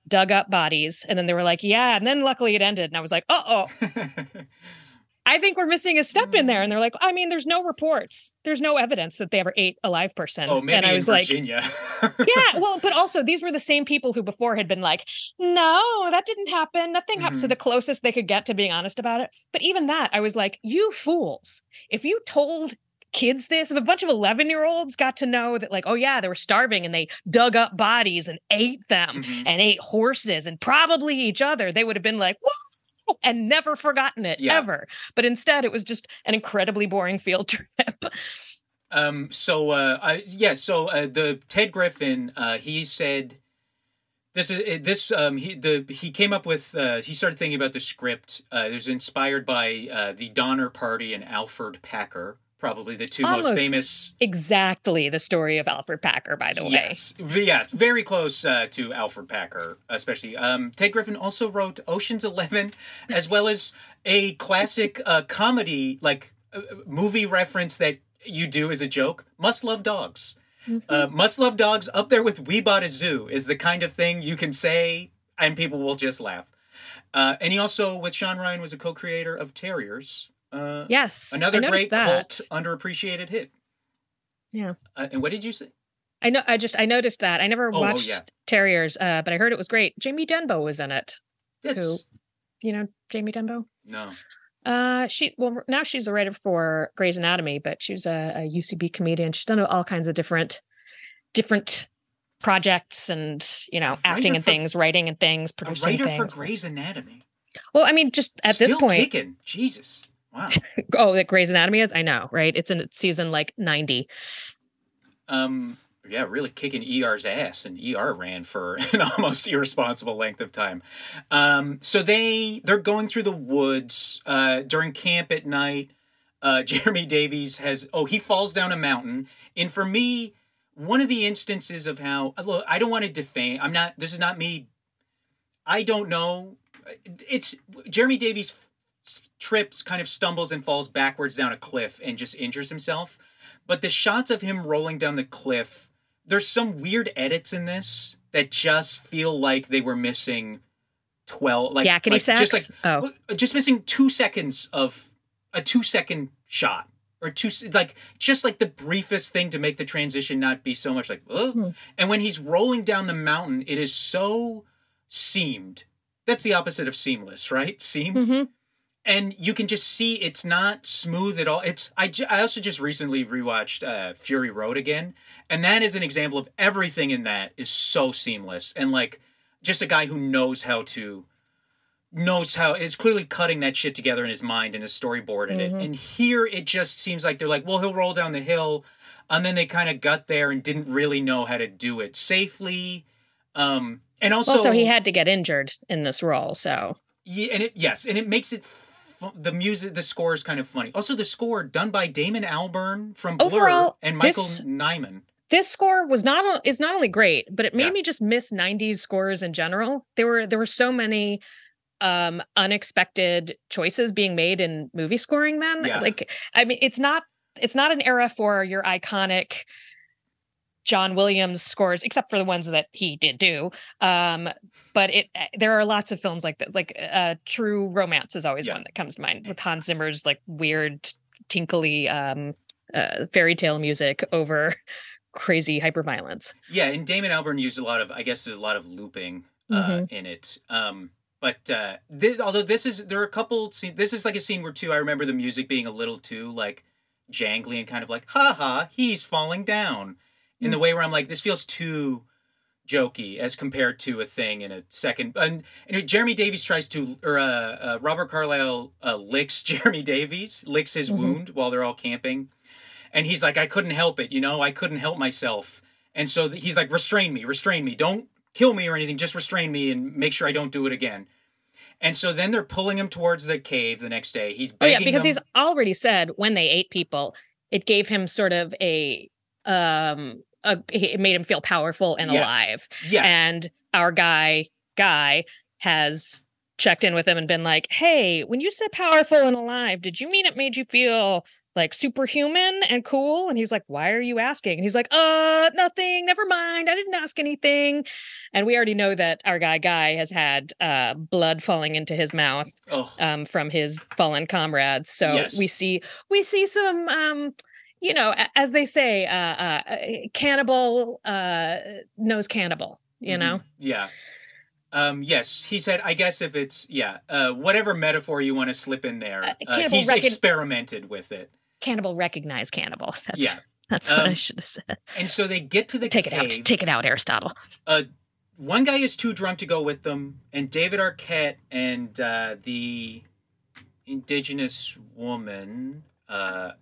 dug up bodies, and then they were like, yeah, and then luckily it ended, and I was like, uh oh. I think we're missing a step in there. And they're like, I mean, there's no reports. There's no evidence that they ever ate a live person. oh, maybe and I in was Virginia. like, yeah, well, but also these were the same people who before had been like, no, that didn't happen. Nothing happened. So Mhm. the closest they could get to being honest about it. But even that, I was like, you fools. If you told kids this, if a bunch of 11 year olds got to know that, like, oh, yeah, they were starving and they dug up bodies and ate them Mhm. and ate horses and probably each other, they would have been like, whoa. And never forgotten it Yeah. ever. But instead, it was just an incredibly boring field trip. Um. So, uh, I, yeah. So, uh, the Ted Griffin, uh, he said, this is this. Um. He the he came up with. Uh, he started thinking about the script. Uh, it was inspired by uh, the Donner Party and Alfred Packer, probably the two most famous. exactly the story of Alfred Packer, by the way. Yes, V- yeah, very close uh, to Alfred Packer, especially. Um, Ted Griffin also wrote Ocean's Eleven, as well as a classic uh, comedy, like uh, movie reference that you do as a joke. Must love dogs. Uh, must love dogs up there with We Bought a Zoo is the kind of thing you can say and people will just laugh. Uh, and he also, with Shawn Ryan, was a co-creator of Terriers. Uh, Yes. another great that. cult underappreciated hit. Yeah. Uh, and what did you say? I know I just I noticed that. I never Oh, oh, watched yeah. Terriers, uh, but I heard it was great. Jamie Denbo was in it. That's, You know Jamie Denbo? No. Uh she well now she's a writer for Grey's Anatomy, but she was a, a UCB comedian. She's done all kinds of different different projects and you know acting and for- things, writing and things, A producing writer for things. Grey's Anatomy. well, I mean, just at this point, kicking. Jesus. Wow. oh, that Grey's Anatomy is. I know, right? It's in season like ninety. um. Yeah, really kicking ER's ass, and ER ran for an almost irresponsible length of time. Um. So they they're going through the woods uh, during camp at night. Uh, Jeremy Davies has oh he falls down a mountain, and for me, one of the instances of how look I don't want to defame. I'm not. This is not me. I don't know. It's Jeremy Davies trips, kind of stumbles and falls backwards down a cliff and just injures himself. But the shots of him rolling down the cliff, there's some weird edits in this that just feel like they were missing twelve, like Yakety like, just like oh, just missing two seconds of a two second shot or two like just like the briefest thing to make the transition not be so much like Ugh. Hmm. and when he's rolling down the mountain it is so seamed that's the opposite of seamless right seamed mhm. And you can just see it's not smooth at all. It's i, also just recently rewatched uh, fury road again and that is an example of everything in that is so seamless and like just a guy who knows how to knows how is clearly cutting that shit together in his mind and his storyboarded it. Mhm. and here it just seems like they're like well he'll roll down the hill and then they kind of got there and didn't really know how to do it safely um and also also he had to get injured in this role, so. Yeah, and it yes, and it makes it fu- the music, the score is kind of funny. Also, the score done by Damon Albarn from Blur Overall, and Michael this- Nyman. this score was not is not only great, but it made Yeah. me just miss 90s scores in general. There were there were so many um unexpected choices being made in movie scoring then. Yeah. Like I mean it's not it's not an era for your iconic John Williams scores except for the ones that he did do. Um but it there are lots of films like that like uh True Romance is always Yeah. one that comes to mind with Hans Zimmer's like weird tinkly um uh, fairy tale music over crazy hyperviolence. Yeah, and Damon Albarn used a lot of, I guess, there's a lot of looping uh, Mhm. in it. Um, but uh, thi- although this is, there are a couple. Scene, this is like a scene where too. I remember the music being a little too like jangly and kind of like, ha ha, he's falling down, in the way where I'm like, this feels too jokey as compared to a thing in a second. And, and Jeremy Davies tries to, or uh, uh, Robert Carlyle uh, licks Jeremy Davies, licks his Mhm. wound while they're all camping, and he's like, I couldn't help it, you know, I couldn't help myself, and so he's like, restrain me, restrain me, don't kill me or anything, just restrain me and make sure I don't do it again. And so then they're pulling him towards the cave the next day. He's Oh yeah, because them- he's already said when they ate people, it gave him sort of a um it made him feel powerful and Yes. alive. yeah, And our guy guy has checked in with him and been like, "Hey, when you said powerful and alive, did you mean it made you feel like superhuman and cool? And he's like why are you asking? And he's like uh nothing. Never mind. I didn't ask anything. And we already know that our guy guy has had uh blood falling into his mouth Oh, um from his fallen comrades. So Yes. we see we see some um you know as they say uh uh uh, cannibal uh knows cannibal you mhm, know Yeah. Um, yes, he said. I guess if it's yeah, uh, whatever metaphor you want to slip in there, Uh, uh, he's recon- experimented with it. cannibal recognize cannibal that's Yeah. that's what i Um, should have said And so they get to the take it cave. out take it out aristotle uh, one guy is too drunk to go with them, and David Arquette and uh, the indigenous woman. Uh, I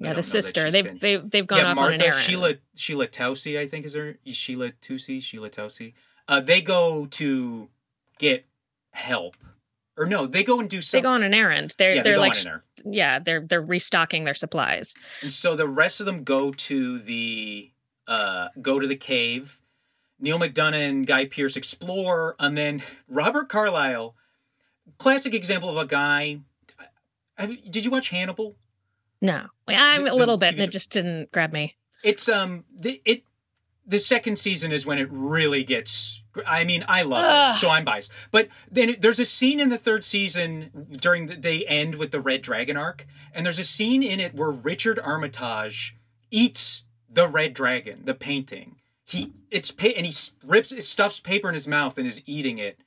yeah the sister they've been- they've they've gone yeah, off Martha on an errand Sheila Sheila Tousey, I think is her Sheila Tusi Sheila Tousey. Uh, they go to get help, or no, they go and do something. They go on an errand. They're yeah, they they're go like on an errand. yeah they're they're restocking their supplies And so the rest of them go to the uh go to the cave. Neal McDonough and Guy Pearce explore, and then Robert Carlyle, classic example of a guy. Have, did you watch Hannibal? No i'm The- a little bit and it just didn't grab me It's um the it the second season is when it really gets. I mean, I love Ugh. it, so I'm biased. But then there's a scene in the third season during the, they end with the Red Dragon arc, and there's a scene in it where Richard Armitage eats the Red Dragon, the painting. He it's pa- and he rips stuffs paper in his mouth and is eating it.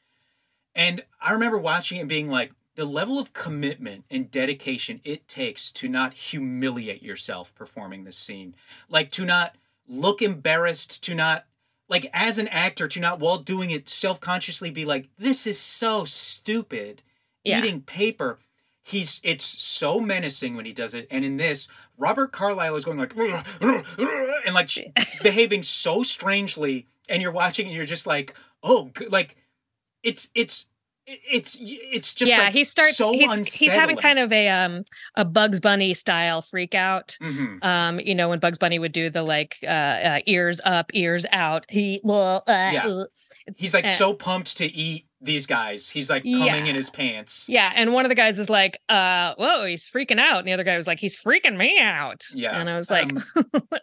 And I remember watching it and being like, the level of commitment and dedication it takes to not humiliate yourself performing this scene, like to not look embarrassed, to not like as an actor, to not while doing it self consciously be like, this is so stupid. Yeah. Eating paper. He's it's so menacing when he does it, and in this, Robert Carlyle is going like and like behaving so strangely, and you're watching and you're just like, oh, like it's it's it's it's just yeah like he starts so he's he's having kind of a um a bugs bunny style freak out hmm um you know when bugs bunny would do the like uh, uh ears up ears out he well uh, Yeah. uh. He's like Uh, so pumped to eat these guys. He's like coming Yeah. in his pants. yeah and one of the guys is like uh whoa he's freaking out and the other guy was like he's freaking me out Yeah, and i was like um,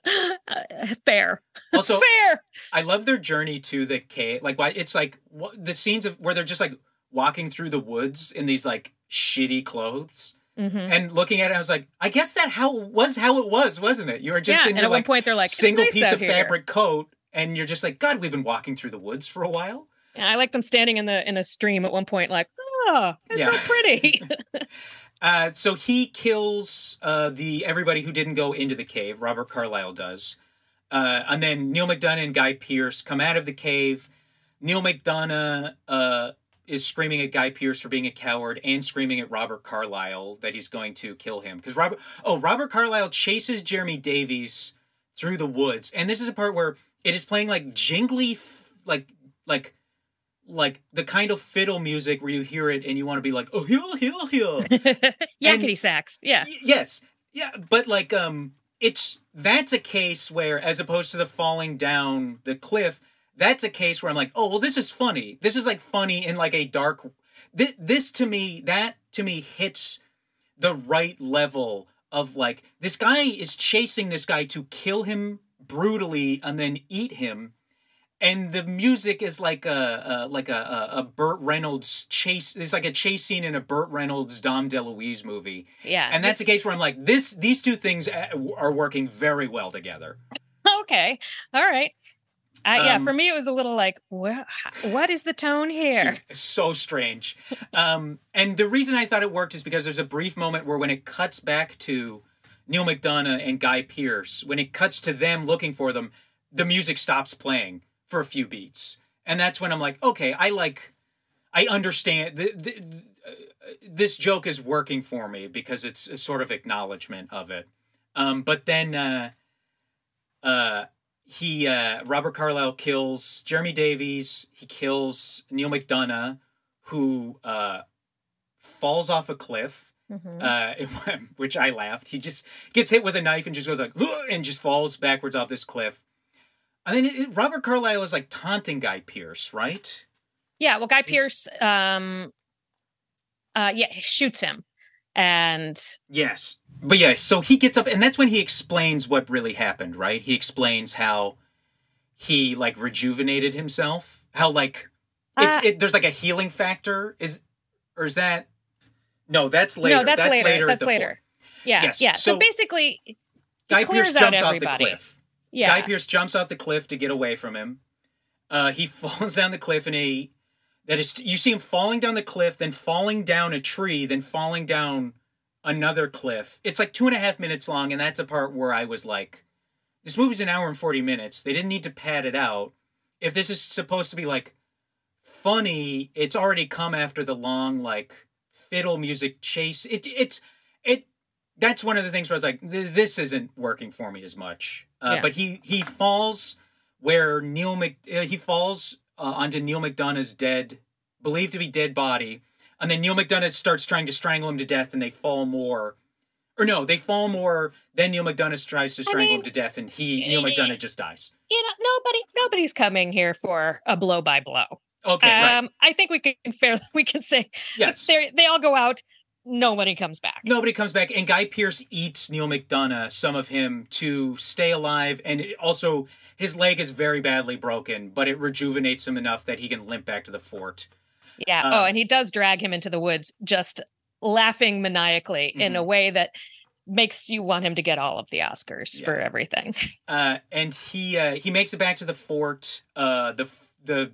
fair Also, fair I love their journey to the cave. Like, why it's like what, the scenes of where they're just like walking through the woods in these like shitty clothes hmm and looking at it. I was like, I guess that how was how it was, wasn't it? You were just yeah in your at one like point they're like single nice piece of here." fabric coat, and you're just like, God, we've been walking through the woods for a while. And i liked them standing in the in a stream at one point like oh it's Yeah. real pretty Uh, so he kills uh, the everybody who didn't go into the cave. Robert Carlyle does, uh, and then Neal McDonough and Guy Pearce come out of the cave. Neal McDonough uh, is screaming at Guy Pearce for being a coward and screaming at Robert Carlyle that he's going to kill him because Robert. Oh, Robert Carlyle chases Jeremy Davies through the woods, and this is a part where it is playing like jingly, f- like like. Like the kind of fiddle music where you hear it and you want to be like, oh, hill, hill, hill. yakety sax yeah Y- yes yeah but like um it's that's a case where as opposed to the falling down the cliff that's a case where i'm like oh well this is funny this is like funny in like a dark this, this to me that to me hits the right level of like this guy is chasing this guy to kill him brutally and then eat him and the music is like a, a like a, a Burt Reynolds chase. It's like a chase scene in a Burt Reynolds Dom DeLuise movie, yeah and that's this- the case where I'm like, this these two things uh, are working very well together. okay all right uh, yeah Um, for me it was a little like what what is the tone here so strange. Um, and the reason I thought it worked is because there's a brief moment where when it cuts back to Neal McDonough and Guy Pearce, when it cuts to them looking for them, the music stops playing for a few beats, and that's when I'm like, okay, I like, I understand. The, the, uh, this joke is working for me because it's a sort of acknowledgement of it. Um, but then, uh, uh, he uh, Robert Carlyle kills Jeremy Davies. He kills Neal McDonough, who uh, falls off a cliff, Mhm. uh, which I laughed. He just gets hit with a knife and just goes like and just falls backwards off this cliff. And then it, it- Robert Carlyle is like taunting Guy Pearce, right? Yeah, well, Guy Pearce, um, uh, yeah, shoots him. And Yes. But yeah, so he gets up and that's when he explains what really happened, right? He explains how he like rejuvenated himself. How like it's Uh, it, there's like a healing factor. Is or is that No, that's later. no, that's, later. at That's later. fort. Yeah, Yes, yeah. So, so- basically, he Guy Pearce out jumps off the cliff. Yeah, Guy Pearce jumps off the cliff to get away from him. Uh, he falls down the cliff and a that is you see him falling down the cliff, then falling down a tree, then falling down another cliff. It's like two and a half minutes long, and that's a part where I was like, "This movie's an hour and forty minutes. They didn't need to pad it out. If this is supposed to be like funny, it's already come after the long like fiddle music chase. It it's it that's one of the things where I was like, this isn't working for me as much. Uh, Yeah. But he he falls where Neal Mc uh, he falls uh, onto Neal McDonough's dead, believed to be dead body, and then Neal McDonough starts trying to strangle him to death, and they fall more. Or no, they fall more. Then Neal McDonough tries to strangle mean, him to death, and he Neal eh, McDonough just dies. you know, nobody, nobody's coming here for a blow by blow. Okay, right. Um, I think we can fair we can say Yes. they they all go out. Nobody comes back. Nobody comes back, and Guy Pearce eats Neal McDonough, some of him, to stay alive, and also his leg is very badly broken, but it rejuvenates him enough that he can limp back to the fort. Yeah. Um, oh, and he does drag him into the woods, just laughing maniacally in Mm-hmm. a way that makes you want him to get all of the Oscars for everything. Uh, and he uh, he makes it back to the fort. Uh, the the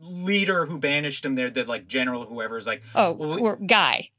leader who banished him there, the like general, whoever is like, Oh, Well, we- guy.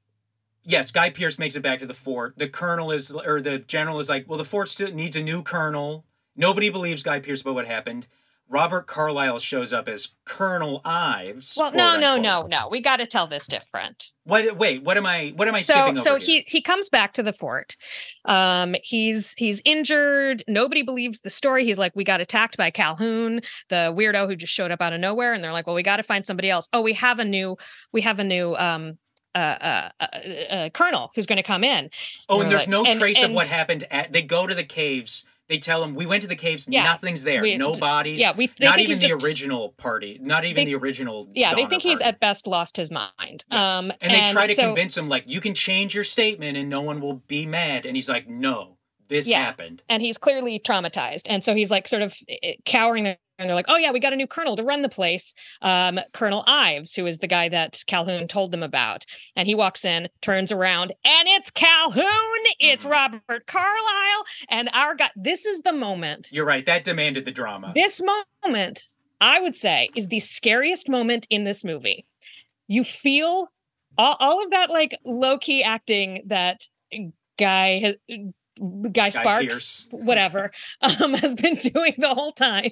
Yes, Guy Pearce makes it back to the fort. The colonel is, or the general is like, well, the fort still needs a new colonel. Nobody believes Guy Pearce about what happened. Robert Carlyle shows up as Colonel Ives. Well, no, no, no, no. We got to tell this different. What? Wait, what am I? What am I So, skipping so he here? he comes back to the fort. Um, he's he's injured. Nobody believes the story. He's like, we got attacked by Calhoun, the weirdo who just showed up out of nowhere. And they're like, well, we got to find somebody else. Oh, we have a new, we have a new um uh, uh, uh, colonel who's going to come in. Oh, We're and there's like- no and- trace of what happened at. They go to the caves. They tell him we went to the caves. Yeah, nothing's there. we- no bodies. Yeah, we they not even the just, original party. Not even They- the original. Yeah, they Donner think he's at best lost his mind. Yes. Um, and they try to so- convince him like you can change your statement and no one will be mad. And he's like, no, this Yeah. happened. and he's clearly traumatized and so he's like sort of eh, cowering there and they're like oh yeah we got a new colonel to run the place um, colonel ives who is the guy that calhoun told them about and he walks in turns around and it's calhoun it's Mhm. robert carlyle and our guy this is the moment You're right. That demanded the drama. this moment i would say is the scariest moment in this movie you feel all, all of that like low-key acting that guy has Guy Sparks, Pearce. whatever, um, has been doing the whole time.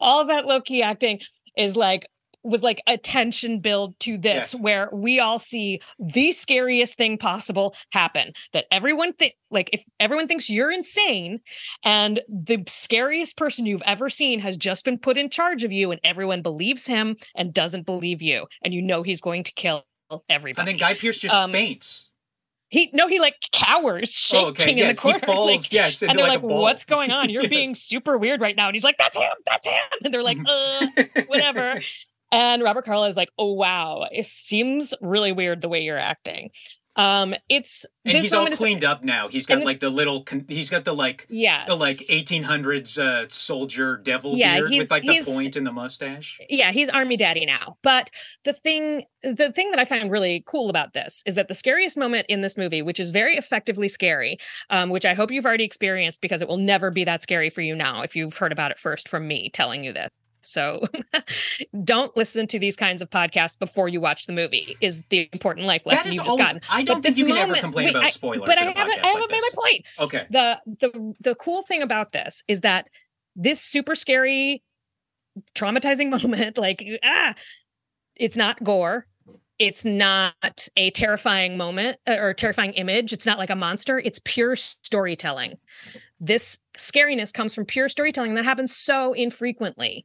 All that low key acting is like was like a tension build to this, Yes. where we all see the scariest thing possible happen. That everyone think like if everyone thinks you're insane, and the scariest person you've ever seen has just been put in charge of you, and everyone believes him and doesn't believe you, and you know he's going to kill everybody. and then Guy Pearce just Um, faints. He no, he like cowers, shaking Oh, okay. in the corner. he falls. like, yes, and they're like, like, "What's going on? You're Yes. being super weird right now." And he's like, "That's him. That's him." And they're like, "Uh, whatever." And Robert Carlyle is like, "Oh wow, it seems really weird the way you're acting." Um, it's and this he's all moment is cleaned up now. He's got the- like the little. Con- he's got the like yes, the like 1800s uh, soldier devil Yeah, beard he's- with like the point and the mustache. yeah he's army daddy now but the thing the thing that i find really cool about this is that the scariest moment in this movie which is very effectively scary um, which i hope you've already experienced because it will never be that scary for you now if you've heard about it first from me telling you this so don't listen to these kinds of podcasts before you watch the movie is the important life lesson you've just always. gotten I don't But think you can ever complain wait, about I- spoilers. but in i a haven't i haven't like made my point Okay. the the the cool thing about this is that this super scary traumatizing moment like ah it's not gore it's not a terrifying moment uh, or terrifying image it's not like a monster it's pure storytelling this scariness comes from pure storytelling that happens so infrequently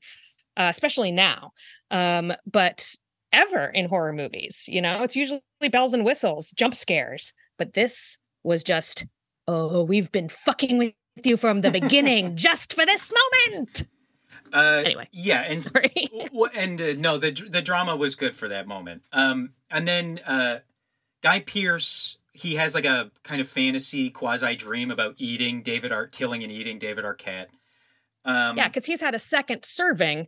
uh, especially now um but ever in horror movies you know it's usually bells and whistles jump scares but this was just oh we've been fucking with you from the beginning just for this moment Uh, Anyway. Yeah, and sorry and uh, no, the the drama was good for that moment. Um, and then uh, Guy Pearce he has like a kind of fantasy quasi dream about eating David Art, killing and eating David Arquette. Um, Yeah, because he's had a second serving of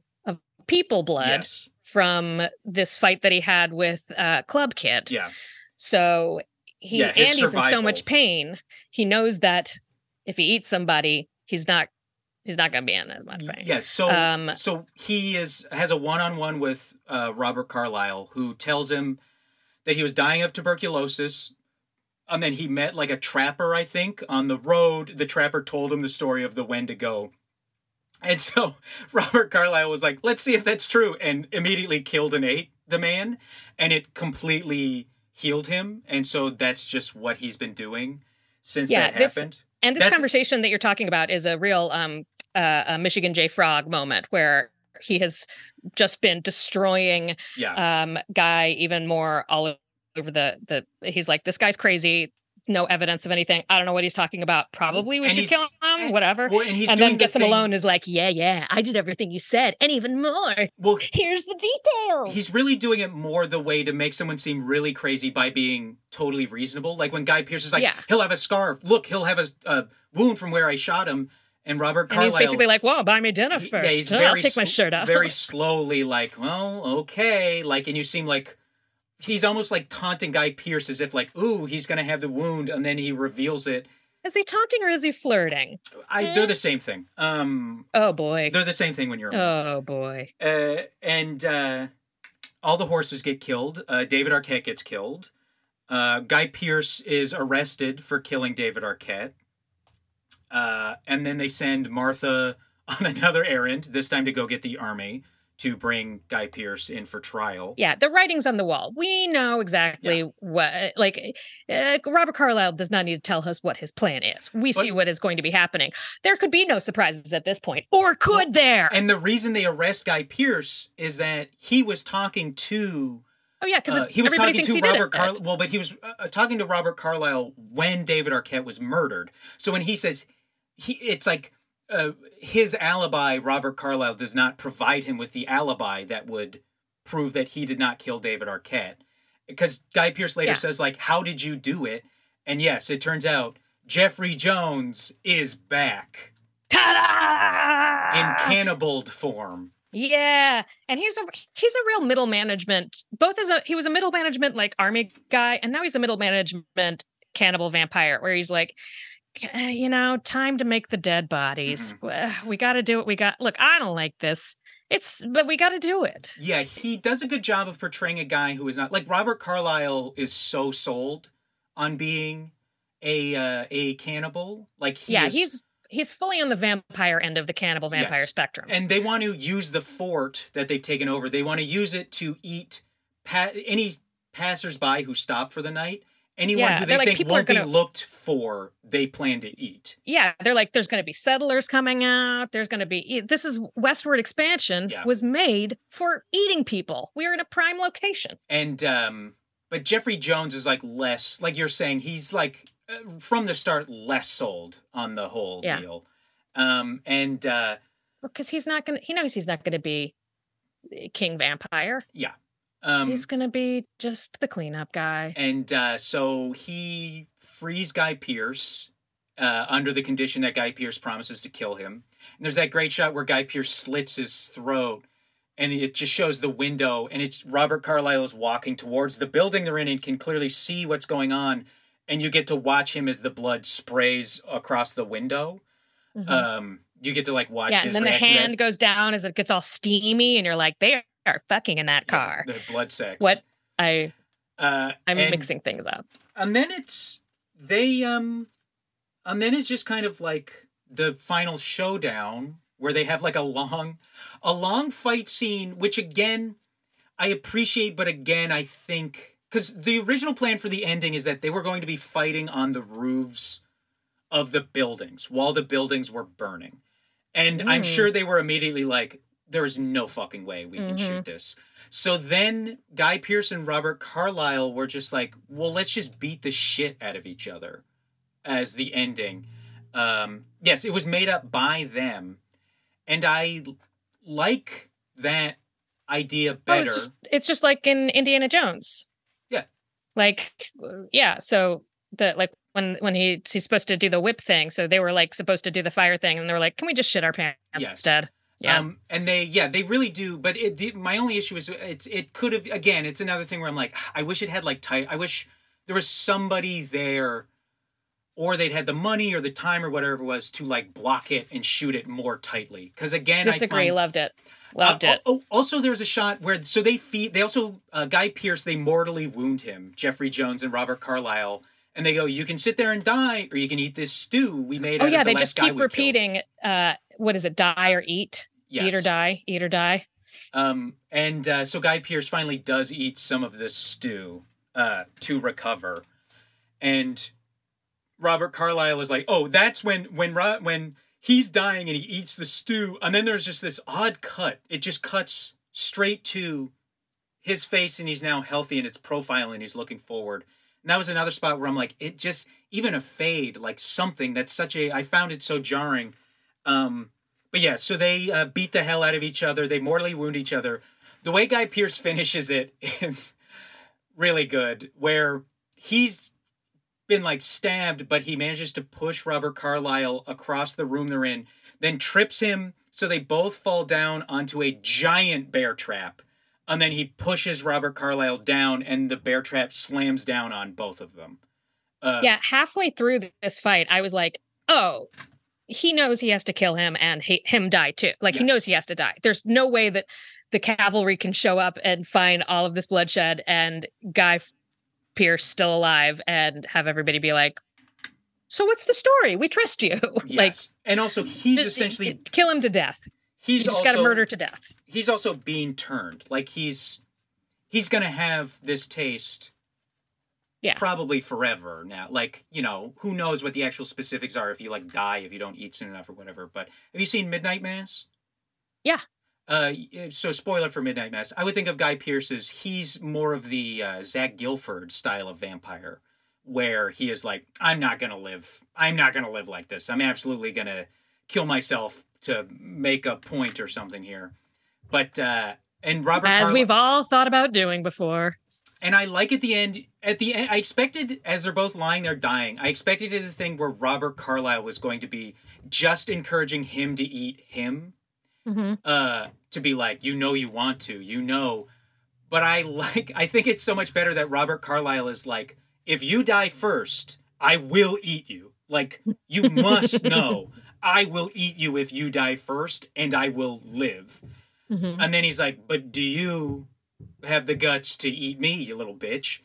people blood yes, from this fight that he had with uh, Club Kid. yeah, So he Yeah, and his he's in so much pain. He knows that if he eats somebody, he's not he's not going to be in as much pain. yes. So Um, so he is has a one on one with uh, Robert Carlyle, who tells him that he was dying of tuberculosis. And then he met like a trapper, I think, on the road. The trapper told him the story of the Wendigo. And so Robert Carlyle was like, let's see if that's true, and immediately killed and ate the man. And it completely healed him. And so that's just what he's been doing since Yeah, that this- happened. And this That's- conversation that you're talking about is a real um uh, a Michigan J Frog moment where he has just been destroying Yeah. um guy even more all over the the he's like this guy's crazy no evidence of anything i don't know what he's talking about probably we And should kill him and- whatever well, and he's and then the gets him thing- alone is like yeah yeah i did everything you said and even more Well, here's the details he's really doing it more the way to make someone seem really crazy by being totally reasonable. Like when Guy Pearce is like, Yeah. he'll have a scar. Look, he'll have a, a wound from where I shot him. And Robert and Carlyle. he's basically like "Well, buy me dinner he- first yeah, he's I'll very take my shirt off very slowly, like, well, okay, like, and you seem like he's almost like taunting Guy Pearce as if like, ooh, he's gonna have the wound, and then he reveals it. is he taunting or is he flirting I, Eh. they're the same thing. Um, oh boy they're the same thing when you're. oh boy Uh, and uh, all the horses get killed. Uh, David Arquette gets killed. Uh, Guy Pearce is arrested for killing David Arquette. Uh, and then they send Martha on another errand, this time to go get the army to bring Guy Pearce in for trial. yeah the writing's on the wall we know exactly what like uh, robert carlyle does not need to tell us what his plan is we see what is going to be happening there could be no surprises at this point or could there And the reason they arrest Guy Pearce is that he was talking to oh yeah because uh, he was everybody talking thinks to Robert Carlyle. Well, but he was uh, talking to Robert Carlyle when David Arquette was murdered. So when he says he, it's like uh, his alibi. Robert Carlyle does not provide him with the alibi that would prove that he did not kill David Arquette. Because Guy Pearce later Yeah. says like, "How did you do it?" And yes, it turns out Jeffrey Jones is back Ta-da! in cannibal form. Yeah, and he's a he's a real middle management. Both as a he was a middle management like army guy, and now he's a middle management cannibal vampire, where he's like, "Eh, you know, time to make the dead bodies. Eh, We got to do what we got. Look, I don't like this. It's but we got to do it. Yeah, he does a good job of portraying a guy who is not like Robert Carlyle is so sold on being a uh, a cannibal. Like he yeah, is- he's he's fully on the vampire end of the cannibal vampire Yes. spectrum. and they want to use the fort that they've taken over. They want to use it to eat pa- any passersby who stop for the night. Anyone Yeah, who they're like, think people are won't gonna- be looked for, they plan to eat. yeah, they're like, there's going to be settlers coming out. There's going to be this is westward expansion Yeah. was made for eating people. We're in a prime location. And um, but Jeffrey Jones is like less, like you're saying, he's like uh, from the start less sold on the whole Yeah. deal. Um, and uh, because he's not gonna he knows he's not gonna be eh, king vampire um, he's gonna be just the cleanup guy And uh, so he frees Guy Pearce uh, under the condition that Guy Pearce promises to kill him. And there's that great shot where Guy Pearce slits his throat, and it just shows the window, and it's Robert Carlyle is walking towards the building they're in and can clearly see what's going on. And you get to watch him as the blood sprays across the window. Mhm. Um, you get to like watch yeah and then the that- hand goes down as it gets all steamy and you're like they are fucking in that yeah, car the blood sex. what i Uh, i'm and- mixing things up and then it's they um and then it's just kind of like the final showdown where they have like a long a long fight scene which again i appreciate but again i think because the original plan for the ending is that they were going to be fighting on the roofs of the buildings while the buildings were burning and i'm Mm. sure they were immediately like there is no fucking way we can Mhm. shoot this so then Guy Pearce and Robert Carlyle were just like, well, let's just beat the shit out of each other as the ending. Um, yes, it was made up by them. And I like that idea oh better. it's just it's just like in indiana jones Yeah. like yeah so the like when when he he's supposed to do the whip thing. So they were like supposed to do the fire thing, and they were like, "Can we just shit our pants Yes. instead?" Yeah. Um, and they, yeah, they really do. But it, the, my only issue is it's it could have again. It's another thing where I'm like, I wish it had like tight. I wish there was somebody there, or they'd had the money or the time or whatever it was to like block it and shoot it more tightly. Because again, Disagree. I find, Loved it. Loved uh, it. Oh, oh, also, there's a shot where so they feed. They also uh, Guy Pearce. They mortally wound him. Jeffrey Jones and Robert Carlyle. And they go, you can sit there and die, or you can eat this stew we made. Oh out of yeah, the they just keep we killed." repeating. Uh, what is it? Die or eat. Eat or die. Eat or die. Um, and uh, so Guy Pearce finally does eat some of this stew uh, to recover, and Robert Carlyle is like, "Oh, that's when when when he's dying and he eats the stew, and then there's just this odd cut. It just cuts straight to his face, and he's now healthy, and it's profile, and he's looking forward. And that was another spot where I'm like, it just even a fade, like something that's such a. I found it so jarring. Um, but yeah, so they uh, beat the hell out of each other. They mortally wound each other. The way Guy Pearce finishes it is really good, where he's been like stabbed, but he manages to push Robert Carlyle across the room they're in, then trips him so they both fall down onto a giant bear trap. And then he pushes Robert Carlyle down, and the bear trap slams down on both of them. Uh, yeah, halfway through this fight, I was like, "Oh, he knows he has to kill him and he, him die too. Like he knows he has to die. There's no way that the cavalry can show up and find all of this bloodshed and Guy Pearce still alive and have everybody be like, "So what's the story? We trust you." like Yes. and also he's d- essentially d- kill him to death. he's you just got to murder to death. he's also being turned. Like he's he's gonna have this taste Yeah. probably forever now. Like, you know, who knows what the actual specifics are if you like die if you don't eat soon enough or whatever. But have you seen Midnight Mass? Yeah. Uh, so spoiler for Midnight Mass. I would think of Guy Pearce as he's more of the uh, Zach Gilford style of vampire, where he is like, I'm not gonna live. I'm not gonna live like this. I'm absolutely gonna kill myself to make a point or something here. But uh, and Robert As Carly- we've all thought about doing before. And I like at the end. At the end, I expected as they're both lying there dying. I expected it a thing where Robert Carlyle was going to be just encouraging him to eat him, Mhm. uh, to be like, you know, you want to, you know. But I like. I think it's so much better that Robert Carlyle is like, if you die first, I will eat you. Like you must know, I will eat you if you die first, and I will live. Mhm. And then he's like, "But do you have the guts to eat me, you little bitch?"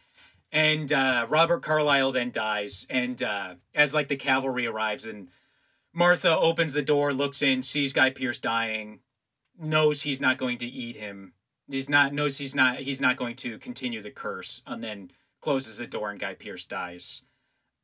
And uh, Robert Carlyle then dies, and uh, as like the cavalry arrives, and Martha opens the door, looks in, sees Guy Pearce dying, knows he's not going to eat him. He's not knows he's not he's not going to continue the curse, and then closes the door, and Guy Pearce dies.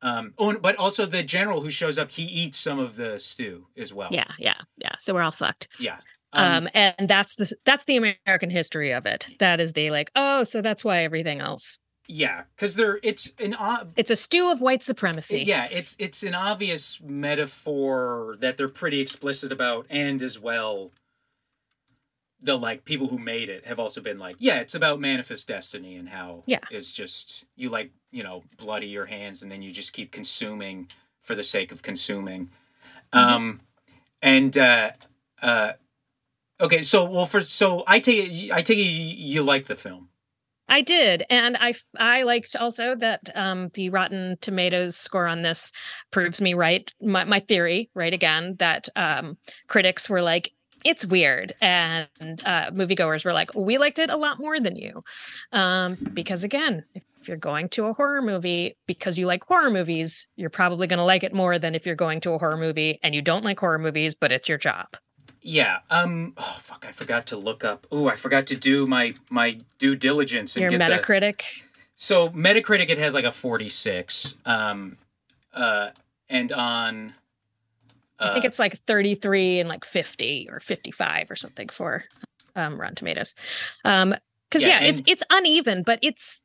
Um, oh, but also the general who shows up, he eats some of the stew as well. Yeah, yeah, yeah. So we're all fucked. yeah. Um, and that's the that's the American history of it. That is the like, oh, so that's why everything else. yeah, because there it's an It's a stew of white supremacy. Yeah, it's it's an obvious metaphor that they're pretty explicit about, and as well, the like people who made it have also been like, yeah, it's about manifest destiny and how Yeah. it's just you like you know bloody your hands and then you just keep consuming for the sake of consuming, um, and uh, uh, okay, so well for so I take it I take it you, you like the film. I did, and I I liked also that um, the Rotten Tomatoes score on this proves me right. My my theory, right again, that um, critics were like. It's weird, and uh, moviegoers were like, "We liked it a lot more than you," um, because again, if you're going to a horror movie because you like horror movies, you're probably going to like it more than if you're going to a horror movie and you don't like horror movies, but it's your job. Yeah. Um. Oh fuck! I forgot to look up. Oh, I forgot to do my my due diligence and Your get the. Metacritic. So Metacritic it has like a forty six. Um. Uh. And on. Uh, I think it's like 33 and like 50 or 55 or something for um Rotten Tomatoes. Um cuz Yeah, yeah, it's and- it's uneven, but it's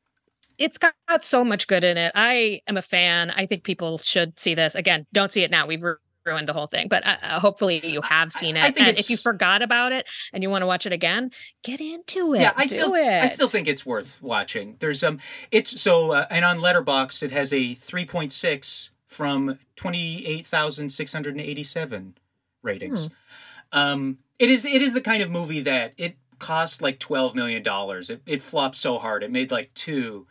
it's got, so much good in it. I am a fan. I think people should see this. Again, don't see it now. We've ruined the whole thing. But uh, uh, hopefully you have seen I it. think and if you forgot about it and you want to watch it again, get into it. yeah, I Do still it. I still think it's worth watching. There's um it's so uh, and on Letterboxd it has a 3.6 from 28,687 ratings. Hmm. Um it is it is the kind of movie that it cost like 12 million dollars. It it flopped so hard. It made like 2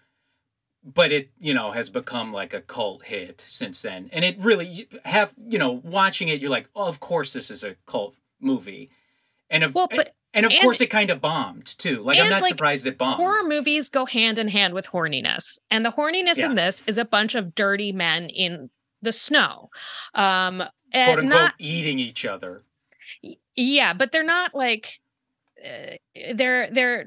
but it, you know, has become like a cult hit since then. And it really have, you know, watching it you're like, "Oh, of course this is a cult movie." And of Well, but- and of and- course it kind of bombed too. Like I'm not like, surprised it bombed. horror movies go hand in hand with horniness and the horniness in this is a bunch of dirty men in the snow um quote and unquote not eating each other. yeah but they're not like uh, they're they're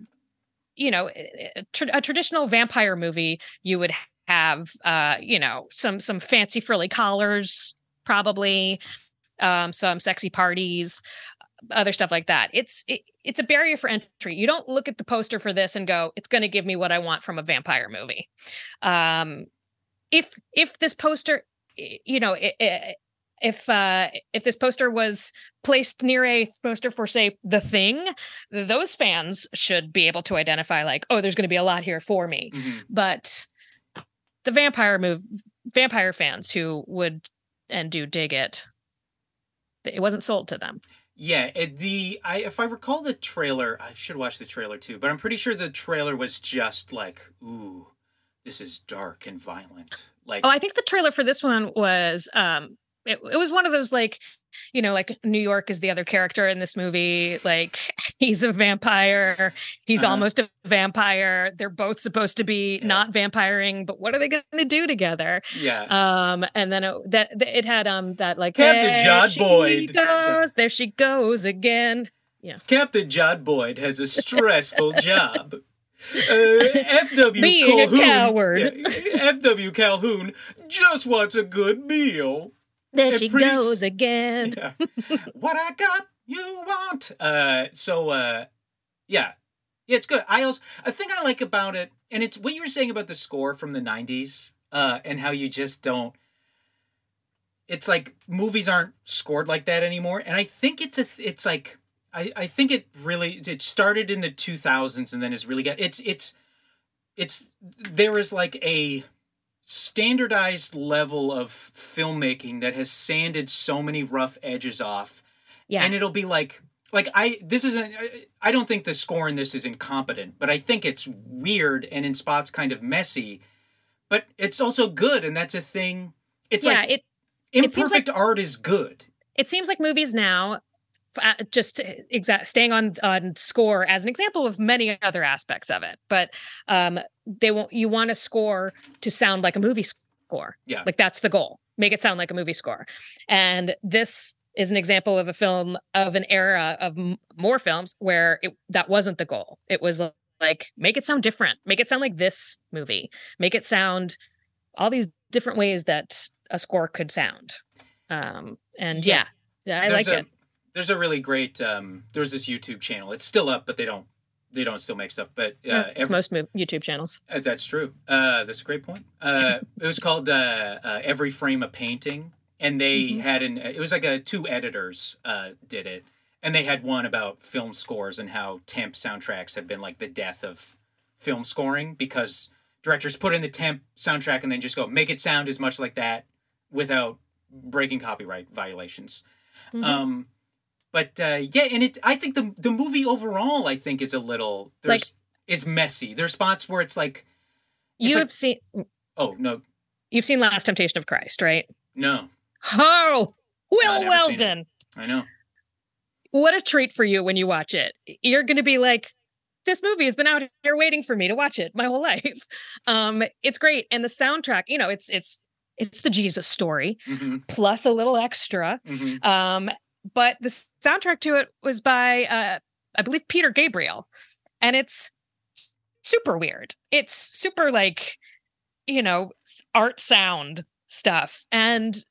you know a, a traditional vampire movie you would have uh you know some some fancy frilly collars probably um some sexy parties other stuff like that. It's it, it's a barrier for entry. You don't look at the poster for this and go it's going to give me what i want from a vampire movie. Um if if this poster you know i- i- if uh if this poster was placed near a poster for say the thing those fans should be able to identify like oh there's going to be a lot here for me Mhm. but the vampire move vampire fans who would and do dig it it wasn't sold to them Yeah, it, the I if I recall the trailer, I should watch the trailer too, but I'm pretty sure the trailer was just like, ooh, this is dark and violent. Like oh i think the trailer for this one was um it, it was one of those like you know like new york is the other character in this movie like he's a vampire he's Uh-huh. almost a vampire they're both supposed to be Yeah. not vampiring but what are they going to do together yeah. um and then it, that it had um that like Captain there John she Boyd. goes there she goes again yeah Captain John Boyd has a stressful job. Uh, F.W. Being a coward. yeah, F.W. Colqhoun just wants a good meal. There she pretty goes again Yeah. what I got, you want. Uh, so uh, yeah, yeah, it's good. I also a thing I like about it, and it's what you were saying about the score from the '90s, uh, and how you just don't. It's like movies aren't scored like that anymore, and I think it's a it's like I I think it really it started in the 2000s and then has really got it's it's it's there is like a standardized level of filmmaking that has sanded so many rough edges off. Yeah. And it'll be like like i this isn't I- don't think the score in this is incompetent but i think it's weird and in spots kind of messy. But it's also good and that's a thing. It's yeah like it it seems imperfect art is good. It seems like movies now uh, just exact staying on on score as an example of many other aspects of it. But um they want you want a score to sound like a movie score. Yeah. like that's the goal. Make it sound like a movie score. And this is an example of a film of an era of m- more films where it, that wasn't the goal. It was like make it sound different. Make it sound like this movie. Make it sound all these different ways that a score could sound. Um and Yeah. yeah, yeah i There's like a, it. there's a really great um there's this youtube channel. It's still up but they don't they don't still make stuff but uh, Yeah, it's every- most youtube channels Uh, that's true. Uh, that's a great point. Uh, it was called uh, uh, Every Frame a Painting, and they Mhm. had an. It was like a two editors uh, did it, and they had one about film scores and how temp soundtracks have been like the death of film scoring because directors put in the temp soundtrack and then just go make it sound as much like that without breaking copyright violations. Mhm. Um, but uh, yeah, and it. I think the the movie overall, I think, is a little there's Like- is messy. There's spots where it's like, it's you've like- seen oh no, you've seen last temptation of christ right? No, oh will weldon. I know. what a treat for you when you watch it. You're going to be like this movie has been out here waiting for me to watch it my whole life. Um it's great. And the soundtrack you know it's it's it's the jesus story hmm plus a little extra. Hmm Um, but the soundtrack to it was by uh I believe Peter Gabriel. And it's super weird. It's super like, you know, art sound stuff. And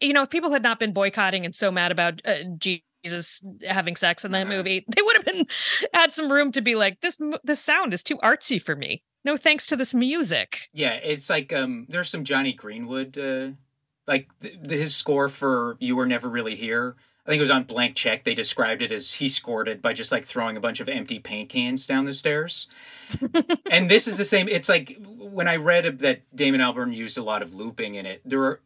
you know, if people had not been boycotting and so mad about uh, Jesus having sex in that Uh-huh. movie, they would have been had some room to be like this this sound is too artsy for me. No thanks to this music. Yeah, it's like um, there's some Jonny Greenwood uh, like th- his score for "You Were Never Really Here." I think it was on Blank Check. They described it as he scored it by just like throwing a bunch of empty paint cans down the stairs. and this is the same. It's like when I read that Damon Albarn used a lot of looping in it. There are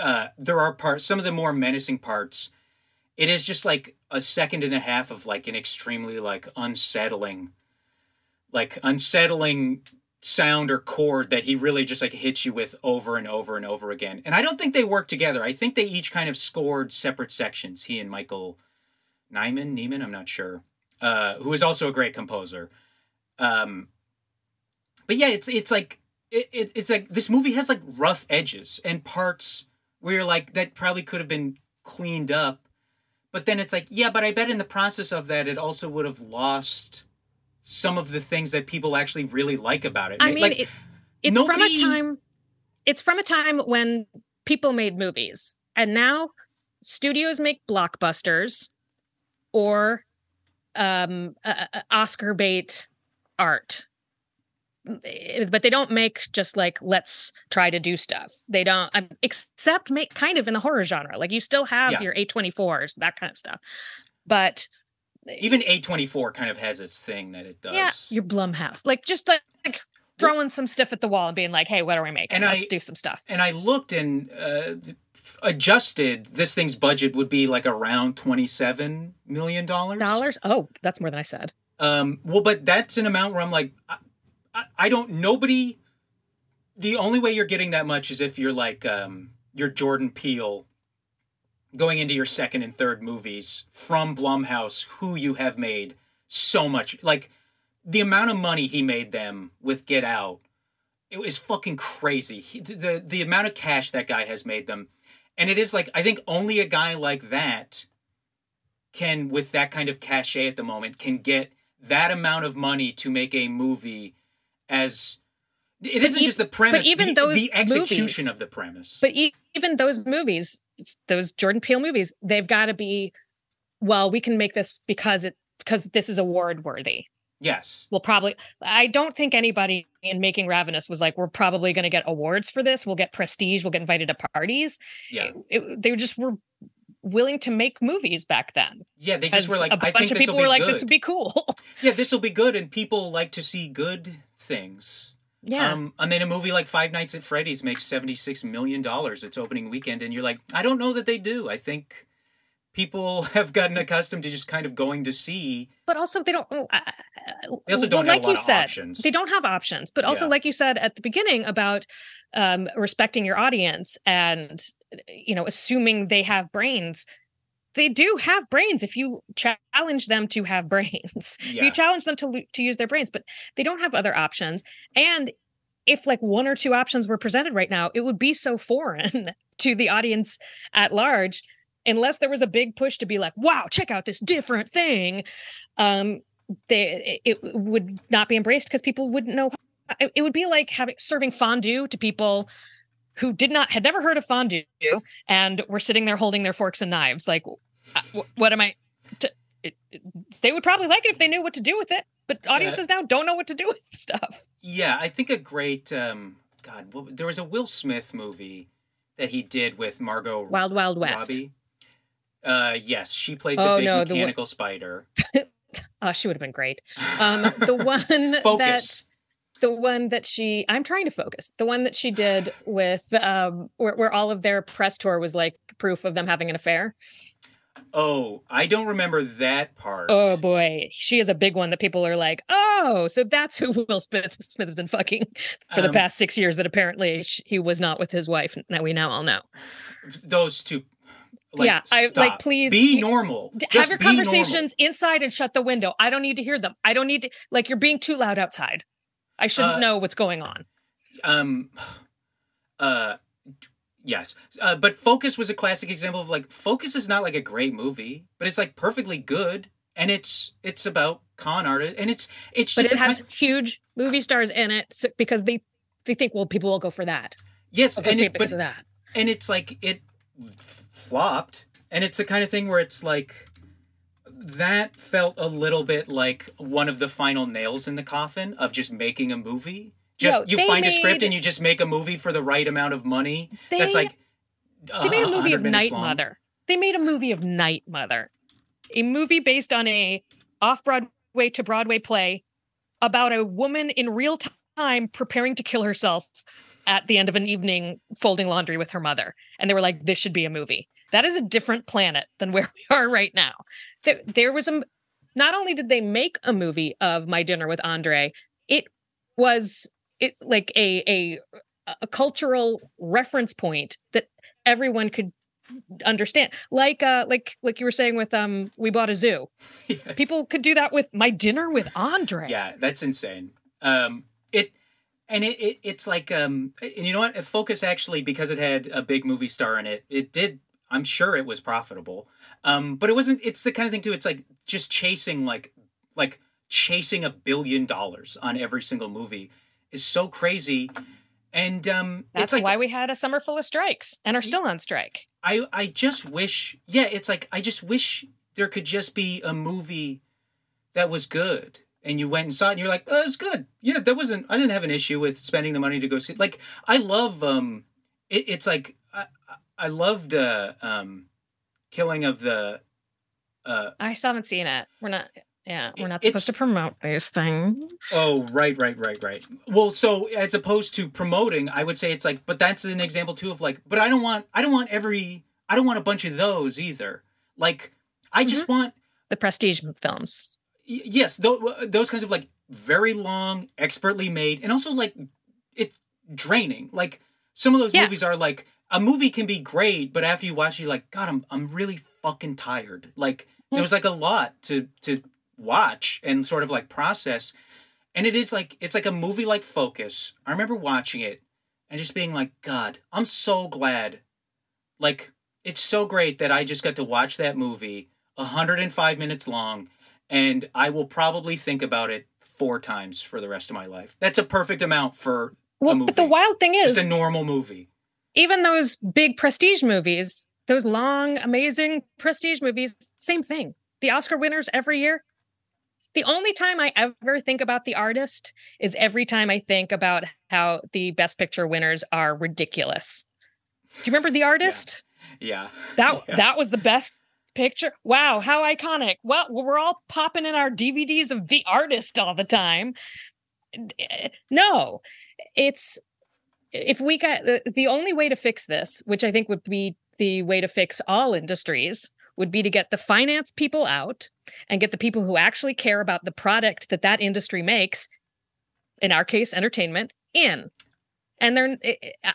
uh, there are parts, some of the more menacing parts. It is just like a second and a half of like an extremely like unsettling, like unsettling sound or chord that he really just like hits you with over and over and over again. And I don't think they work together. I think they each kind of scored separate sections. He and Michael Nyman, Neiman, I'm not sure, uh, who is also a great composer. Um, but yeah, it's it's like it, it, it's like this movie has like rough edges and parts where like that probably could have been cleaned up. But then it's like, yeah, but I bet in the process of that, it also would have lost some of the things that people actually really like about it. I mean, like, it, it's nobody- from a time. It's from a time when people made movies, and now studios make blockbusters or um, uh, Oscar bait art. Eh, But they don't make just like let's try to do stuff. They don't um, except make kind of in the horror genre. Like you still have Yeah. your A24s, that kind of stuff. But even A24 kind of has its thing that it does. yeah, your Blumhouse, like just like, like throwing some stuff at the wall and being like, "Hey, what are we making? And Let's I- do some stuff." and I looked and uh, adjusted, this thing's budget would be like around $27 million. Dollars? Oh, that's more than I said. Um, well, but that's an amount where I'm like, I, I, I don't, nobody, the only way you're getting that much is if you're like, um, you're Jordan Peele going into your second and third movies from Blumhouse, who you have made so much. Like, the amount of money he made them with Get Out, it was fucking crazy. He, the, the amount of cash that guy has made them. And it is like, I think only a guy like that can, with that kind of cachet at the moment, can get that amount of money to make a movie as it But isn't e- just the premise, but even the, those the execution movies- of the premise. But e- even those movies, those Jordan Peele movies, they've got to be. Well, we can make this because it because this is award worthy. yes, We'll probably. I don't think anybody in making Ravenous was like, "We're probably going to get awards for this. We'll get prestige. We'll get invited to parties." yeah, It- it- they just were willing to make movies back then yeah. They just were like, a bunch of people were like, good. "This would be cool." yeah, this will be good, and people like to see good things. Yeah. Um, and then a movie like Five Nights at Freddy's makes seventy six million dollars its opening weekend, and you're like, I don't know that they do. I think people have gotten accustomed to just kind of going to see. but also they don't. Uh, They also don't have like a lot you of said, options. they don't have options. But also, Yeah. like you said at the beginning about um, respecting your audience and you know assuming they have brains. They do have brains if you challenge them to have brains. Yeah. You challenge them to to use their brains, but they don't have other options. And if like one or two options were presented right now, it would be so foreign to the audience at large unless there was a big push to be like, wow, check out this different thing. Um, they it would not be embraced because people wouldn't know. It it would be like having serving fondue to people who did not had never heard of fondue and were sitting there holding their forks and knives. Like, uh, what am I? To, it, it- they would probably like it if they knew what to do with it, but audiences now don't know what to do with stuff. Yeah, I think a great um, God. What, there was a Will Smith movie that he did with Margot Wild Wild West. Robbie. Uh, yes, she played the Oh, big no, the mechanical spider. Uh, she would have been great. Um, the one that the one that she I'm trying to focus. The one that she did with um where, where all of their press tour was like proof of them having an affair. Oh, I don't remember that part. Oh boy, she is a big one that people are like, oh, so that's who Will Smith Smith has been fucking for the Um, past six years. That apparently he was not with his wife. That we now all know. Those two. Like, Yeah, I- like, please, be normal. Just Have your be normal. conversations inside and shut the window. I don't need to hear them. I don't need to like you're being too loud outside. I shouldn't Uh, know what's going on. um uh yes uh, but focus was a classic example of like focus is not like a great movie but it's like perfectly good and it's it's about con artist and it's it's But it has kind- huge movie stars in it so, because they they think well people will go for that. yes and it because but, of that. and it's like it f- flopped and it's the kind of thing where it's like that felt a little bit like one of the final nails in the coffin of just making a movie just Yo, you find a script and you just make a movie for the right amount of money They that's like They made a uh, movie of Night long. Mother. They made a movie of Night Mother, a movie based on a off Broadway to Broadway play about a woman in real time preparing to kill herself at the end of an evening folding laundry with her mother. And they were like, this should be a movie. That is a different planet than where we are right now. There, there was a, not only did they make a movie of My Dinner with Andre, it was it like a a a cultural reference point that everyone could understand like uh like like you were saying with um we bought a zoo Yes. people could do that with my dinner with andre Yeah, that's insane. Um, it and it, it it's like um, and you know what? If Focus actually because it had a big movie star in it, it did. I'm sure it was profitable. Um, but it wasn't. It's the kind of thing too. It's like just chasing like like chasing a billion dollars on every single movie is so crazy. And um, that's it's like why we had a summer full of strikes and are still on strike I I just wish yeah, it's like I just wish there could just be a movie that was good and you went and saw it and you're like, oh, it was good. Yeah, that wasn't I didn't have an issue with spending the money to go see like I love um it, it's like I I- I loved uh um Killing of the uh i still haven't seen it we're not yeah we're not supposed to promote these things Oh, right, right, right, right. Well, so as opposed to promoting, I would say it's like, but that's an example too of like, but I don't want, I don't want every, I don't want a bunch of those either. Like, I just mm-hmm. want, the prestige films y- yes, th- uh, those kinds of like very long, expertly made, and also like it draining. Like some of those Yeah. movies are like a movie can be great, but after you watch, it, you're like, God, I'm I'm really fucking tired. Like it mm. was like a lot to to watch and sort of like process, and it is like it's like a movie like Focus. I remember watching it and just being like, God, I'm so glad. Like it's so great that I just got to watch that movie, 105 minutes long, and I will probably think about it four times for the rest of my life. That's a perfect amount for well movie. but the wild thing is just a normal movie. even those big prestige movies, those long, amazing prestige movies, same thing. The Oscar winners every year. The only time I ever think about the artist is every time I think about how the best picture winners are ridiculous. Do you remember the artist? Yeah. That Yeah. that was the best picture. Wow, how iconic. Well, we're all popping in our DVDs of the artist all the time. No, it's if we got the only way to fix this, which I think would be the way to fix all industries, would be to get the finance people out and get the people who actually care about the product that that industry makes, in our case, entertainment, in. And they're,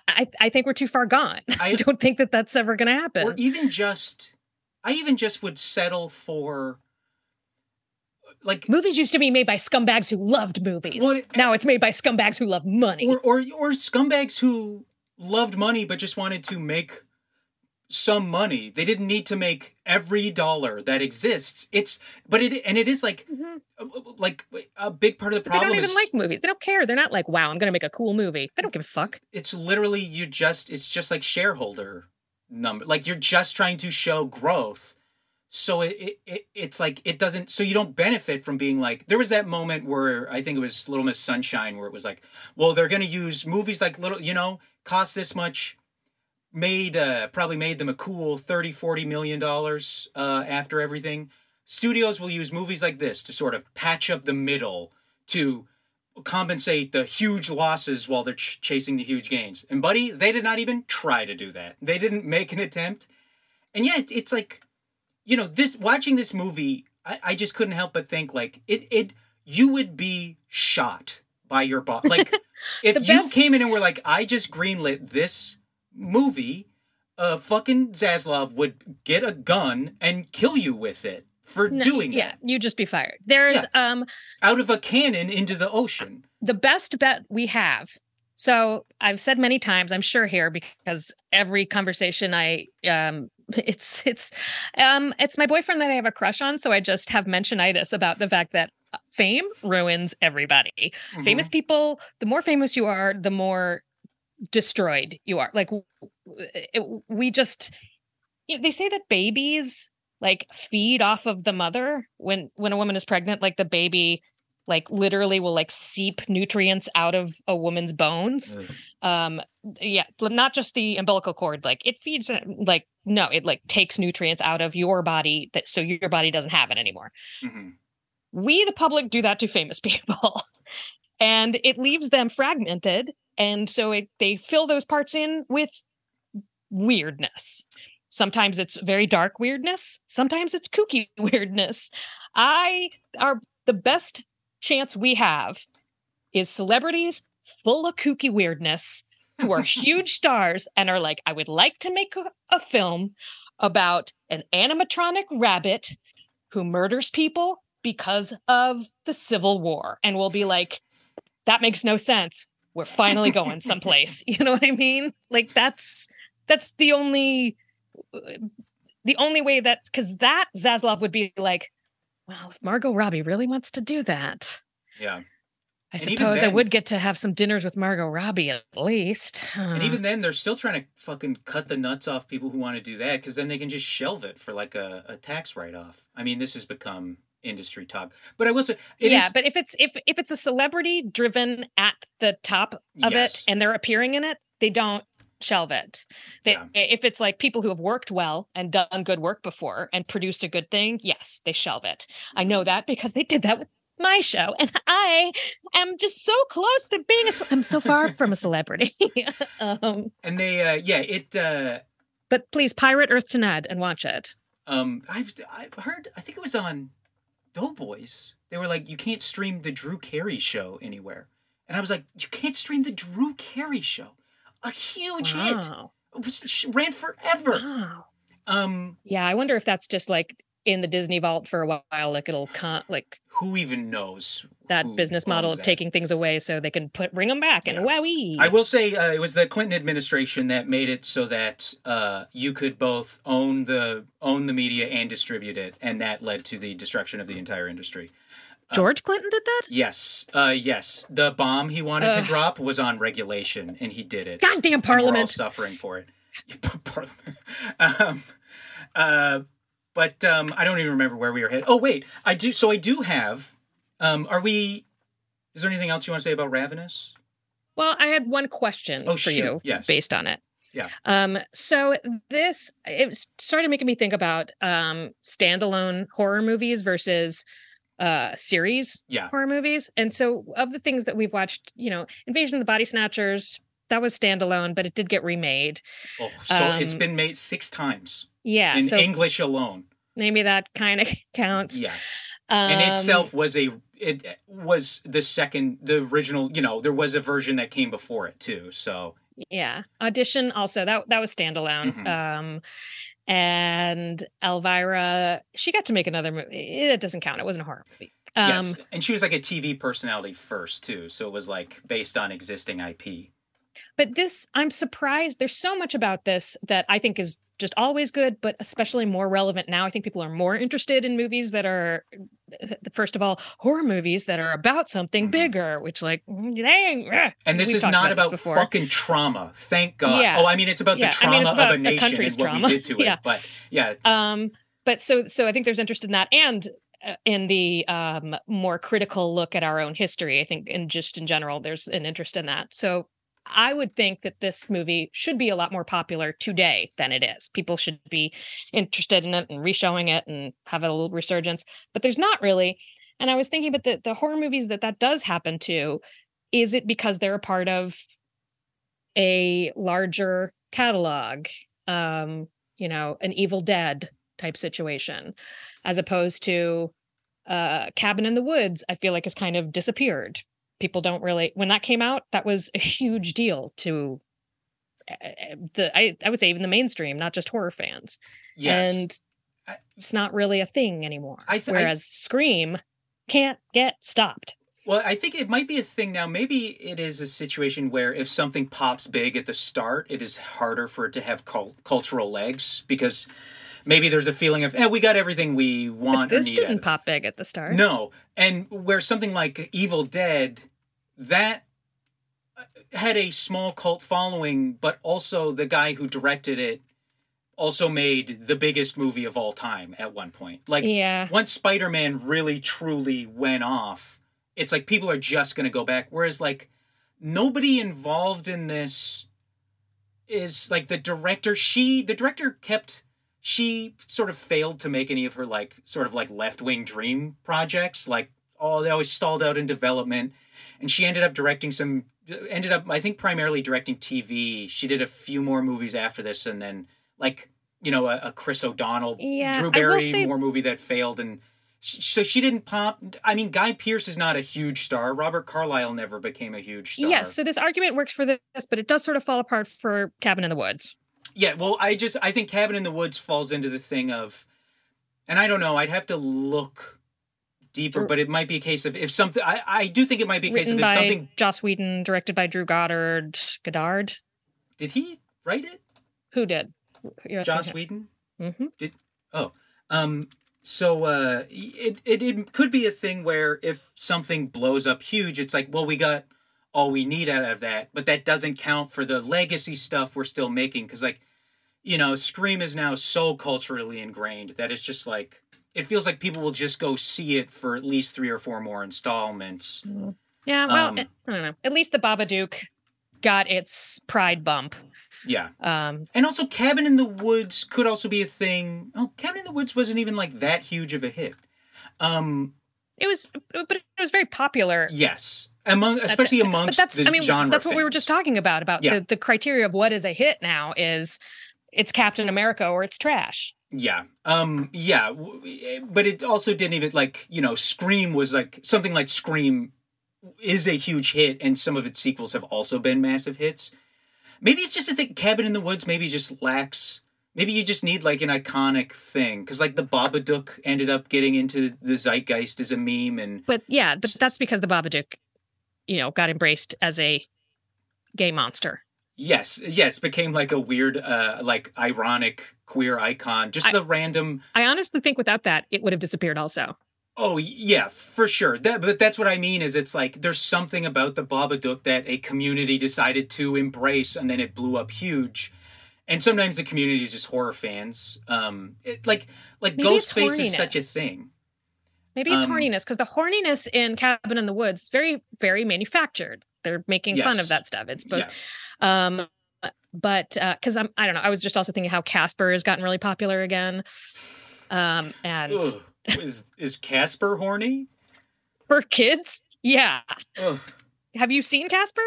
I, I think we're too far gone. I, I- don't think that that's ever going to happen. Or even just, I even just would settle for, like, Movies used to be made by scumbags who loved movies. Well, eh, now it's made by scumbags who love money. or or or scumbags who loved money but just wanted to make some money. They didn't need to make every dollar that exists. It's but it and it is like Mhm. uh, like a big part of the But they don't even is like movies. They don't care. They're not like, wow, I'm to make a cool movie. They don't give a fuck. it's literally you just it's just like shareholder number like you're just trying to show growth so it, it, it it's like it doesn't so you don't benefit from being like there was that moment where i think it was little miss sunshine where it was like well they're to use movies like little you know cost this much made uh probably made them a cool 30 40 million dollars uh after everything studios will use movies like this to sort of patch up the middle to compensate the huge losses while they're ch- chasing the huge gains. And buddy, they did not even try to do that. They didn't make an attempt. And yet, it's like, you know, this watching this movie, I, I just couldn't help but think like it it you would be shot by your boss. Like if you best- came in and were like, I just greenlit this movie, uh fucking Zaslav would get a gun and kill you with it for No, doing yeah, that. you just be fired. There's um Out of a cannon into the ocean. the best bet we have. So I've said many times, I'm sure here because every conversation I um it's it's um it's my boyfriend that I have a crush on, so I just have mentionitis about the fact that fame ruins everybody. Mhm. Famous people, the more famous you are, the more destroyed you are. Like we just you know, they say that babies like feed off of the mother when when a woman is pregnant like the baby like literally will like seep nutrients out of a woman's bones. Ugh. Um, yeah, not just the umbilical cord. Like it feeds, uh, like no, it like takes nutrients out of your body that so your body doesn't have it anymore. Mhm. We, the public, do that to famous people, and it leaves them fragmented. And so it, they fill those parts in with weirdness. Sometimes it's very dark weirdness. Sometimes it's kooky weirdness. I are the best chance we have is celebrities full of kooky weirdness who are huge stars and are like, I would like to make a, a film about an animatronic rabbit who murders people because of the Civil War. And we'll be like, that makes no sense. We're finally going someplace. You know what I mean? Like that's that's the only the only way that because that Zaslav would be like, well, if Margot Robbie really wants to do that, Yeah. I And suppose I would get to have some dinners with Margot Robbie at least. And even then, they're still trying to fucking cut the nuts off people who want to do that because then they can just shelve it for like a, a tax write off. I mean, this has become industry talk. But I will say, yeah, is- but if it's if if it's a celebrity driven at the top of Yes. it and they're appearing in it, they don't shelve it. They, Yeah. If it's like people who have worked well and done good work before and produced a good thing, yes, they shelve it. I know that because they did that with my show, and I am just so close to being a. I'm so far from a celebrity. um, and they, uh, yeah, it, uh, but please pirate Earth to Ned and watch it. um, I've, I've heard, I think it was on Doughboys. They were like, you can't stream the Drew Carey show anywhere. And I was like, you can't stream the Drew Carey show. A huge hit. Wow. It ran forever. Wow. Um, Yeah, I wonder if that's just like in the Disney vault for a while. Like it'll con- like who even knows that business model of that? taking things away so they can put bring them back and Yeah. wowee. I will say uh, it was the Clinton administration that made it so that uh, you could both own the own the media and distribute it, and that led to the destruction of the entire industry. George Clinton did that. Yes, uh, yes, the bomb he wanted to drop was on regulation, and he did it. Goddamn And We're all Parliament. suffering for it. Parliament. um, uh, but um, I don't even remember where we were headed. Oh wait, I do. So I do have. Um, are we? Is there anything else you want to say about Ravenous? Well, I had one question Oh, for shoot. you Yes. based on it. Yeah. Um, so this it started making me think about um standalone horror movies versus uh series Yeah. horror movies. And so of the things that we've watched, you know, Invasion of the Body Snatchers, that was standalone, but it did get remade. Oh, so it's Um, been made six times Yeah. in so English alone. Maybe that kind of counts. Yeah, Um, and itself was a it was the second, the original. You know, there was a version that came before it too. So yeah audition also that that was standalone Mhm. um and elvira she got to make another movie it doesn't count it wasn't a horror movie um yes, and she was like a TV personality first too. So it was like based on existing IP. but this i'm surprised there's so much about this that i think is just always good but especially more relevant now i think people are more interested in movies that are first of all horror movies that are about something Mhm. bigger which like dang. And this is not about about, fucking trauma. Thank God. Yeah. Oh, I mean, it's about Yeah, the I trauma mean, it's about of a a nation country's and what we did to it. Yeah. But yeah, um but so so i think there's interest in that and uh, in the um more critical look at our own history i think and just in general there's an interest in that so i would think that this movie should be a lot more popular today than it is. People should be interested in it and reshowing it and have a little resurgence but there's not really. And i was thinking about the, the horror movies that that does happen to is it because they're a part of a larger catalog um you know an evil dead type situation as opposed to uh cabin in the woods i feel like has kind of disappeared people don't really when that came out that was a huge deal to uh, the I, I would say even the mainstream not just horror fans yes. and I- it's not really a thing anymore I th- I- whereas scream can't get stopped Well, I think it might be a thing now. Maybe it is a situation where if something pops big at the start, it is harder for it to have cul- cultural legs because maybe there's a feeling of, eh, we got everything we but want. this or need didn't pop big at the start No, and where something like Evil Dead, that uh, had a small cult following, but also the guy who directed it also made the biggest movie of all time at one point. Like yeah. once Spider-Man really truly went off, it's like people are just going to go back. Whereas like nobody involved in this is like the director she the director kept she sort of failed to make any of her like sort of like left-wing dream projects. Like oh they always stalled out in development and she ended up directing some ended up i think primarily directing tv she did a few more movies after this and then like you know a, a chris o'donnell Yeah, drew barry say- more movie that failed and so she didn't pop i mean guy pearce is not a huge star robert carlyle never became a huge star Yes, so this argument works for this, but it does sort of fall apart for Cabin in the Woods. Yeah, well, I just I think Cabin in the Woods falls into the thing of, and I don't know. I'd have to look deeper, but it might be a case of if something. I I do think it might be a case of if something. Joss Whedon, directed by Drew Goddard. Goddard? Did he write it? Who did? You're Joss. Whedon. Mhm. Oh, um. So uh, it, it it could be a thing where if something blows up huge, it's like, well, we got all we need out of that, but that doesn't count for the legacy stuff we're still making because, like, you know, Scream is now so culturally ingrained that it's just like it feels like people will just go see it for at least three or four more installments. Yeah, well, Um, I don't know. At least the Babadook got its pride bump. Yeah, Um, and also Cabin in the Woods could also be a thing. Oh, Cabin in the Woods wasn't even like that huge of a hit. Um, it was, but it was very popular. yes, among especially But amongst that's, the I mean, genre. that's what we were just talking about. About Yeah. the the criteria of what is a hit now is it's Captain America or it's trash. Yeah. Um yeah, but it also didn't even like, you know, Scream was like something like Scream is a huge hit and some of its sequels have also been massive hits. Maybe it's just a thing Cabin in the Woods maybe just lacks maybe you just need like an iconic thing cuz like the Babadook ended up getting into the zeitgeist as a meme and But yeah, that's because the Babadook, you know, got embraced as a gay monster. Yes, yes, became like a weird uh like ironic queer icon. Just I- the random I honestly think without that, it would have disappeared also. Oh yeah, for sure. That, but that's what I mean. Is it's like there's something about the Babadook that a community decided to embrace, and then it blew up huge. And sometimes the community is just horror fans. Um, it, like like Maybe Ghostface is such a thing. Maybe it's Um, horniness because the horniness in Cabin in the Woods very, very manufactured. They're making fun of that stuff. It's supposed, um, but because I'm, I don't know. I was just also thinking how Casper has gotten really popular again. Um, and Ugh. is is Casper horny? for kids, yeah. Ugh. Have you seen Casper?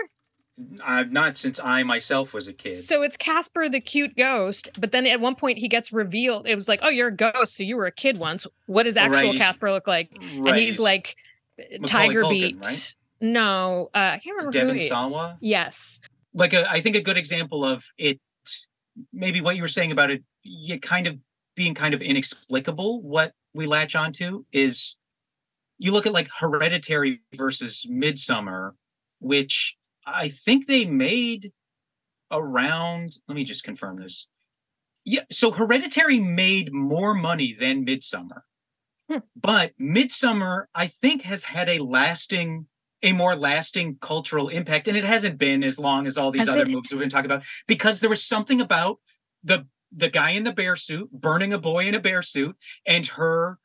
I've not since I myself was a kid. So it's Casper the cute ghost, but then at one point he gets revealed. It was like, oh, you're a ghost, so you were a kid once. What does Oh, right, actual Casper look like? right, and he's like Macaulay Tiger Culkin, Beat. right? No, uh, I can't remember Devin who he is. Sawa? Yes, like a, I think a good example of it maybe what you were saying about it you kind of being kind of inexplicable what we latch onto is you look at like hereditary versus midsommar which i think they made around let me just confirm this yeah so hereditary made more money than midsommar Hmm. but midsommar i think has had a lasting a more lasting cultural impact and it hasn't been as long as all these Has other it? movies we've been talking about because there was something about the the guy in the bear suit burning a boy in a bear suit and her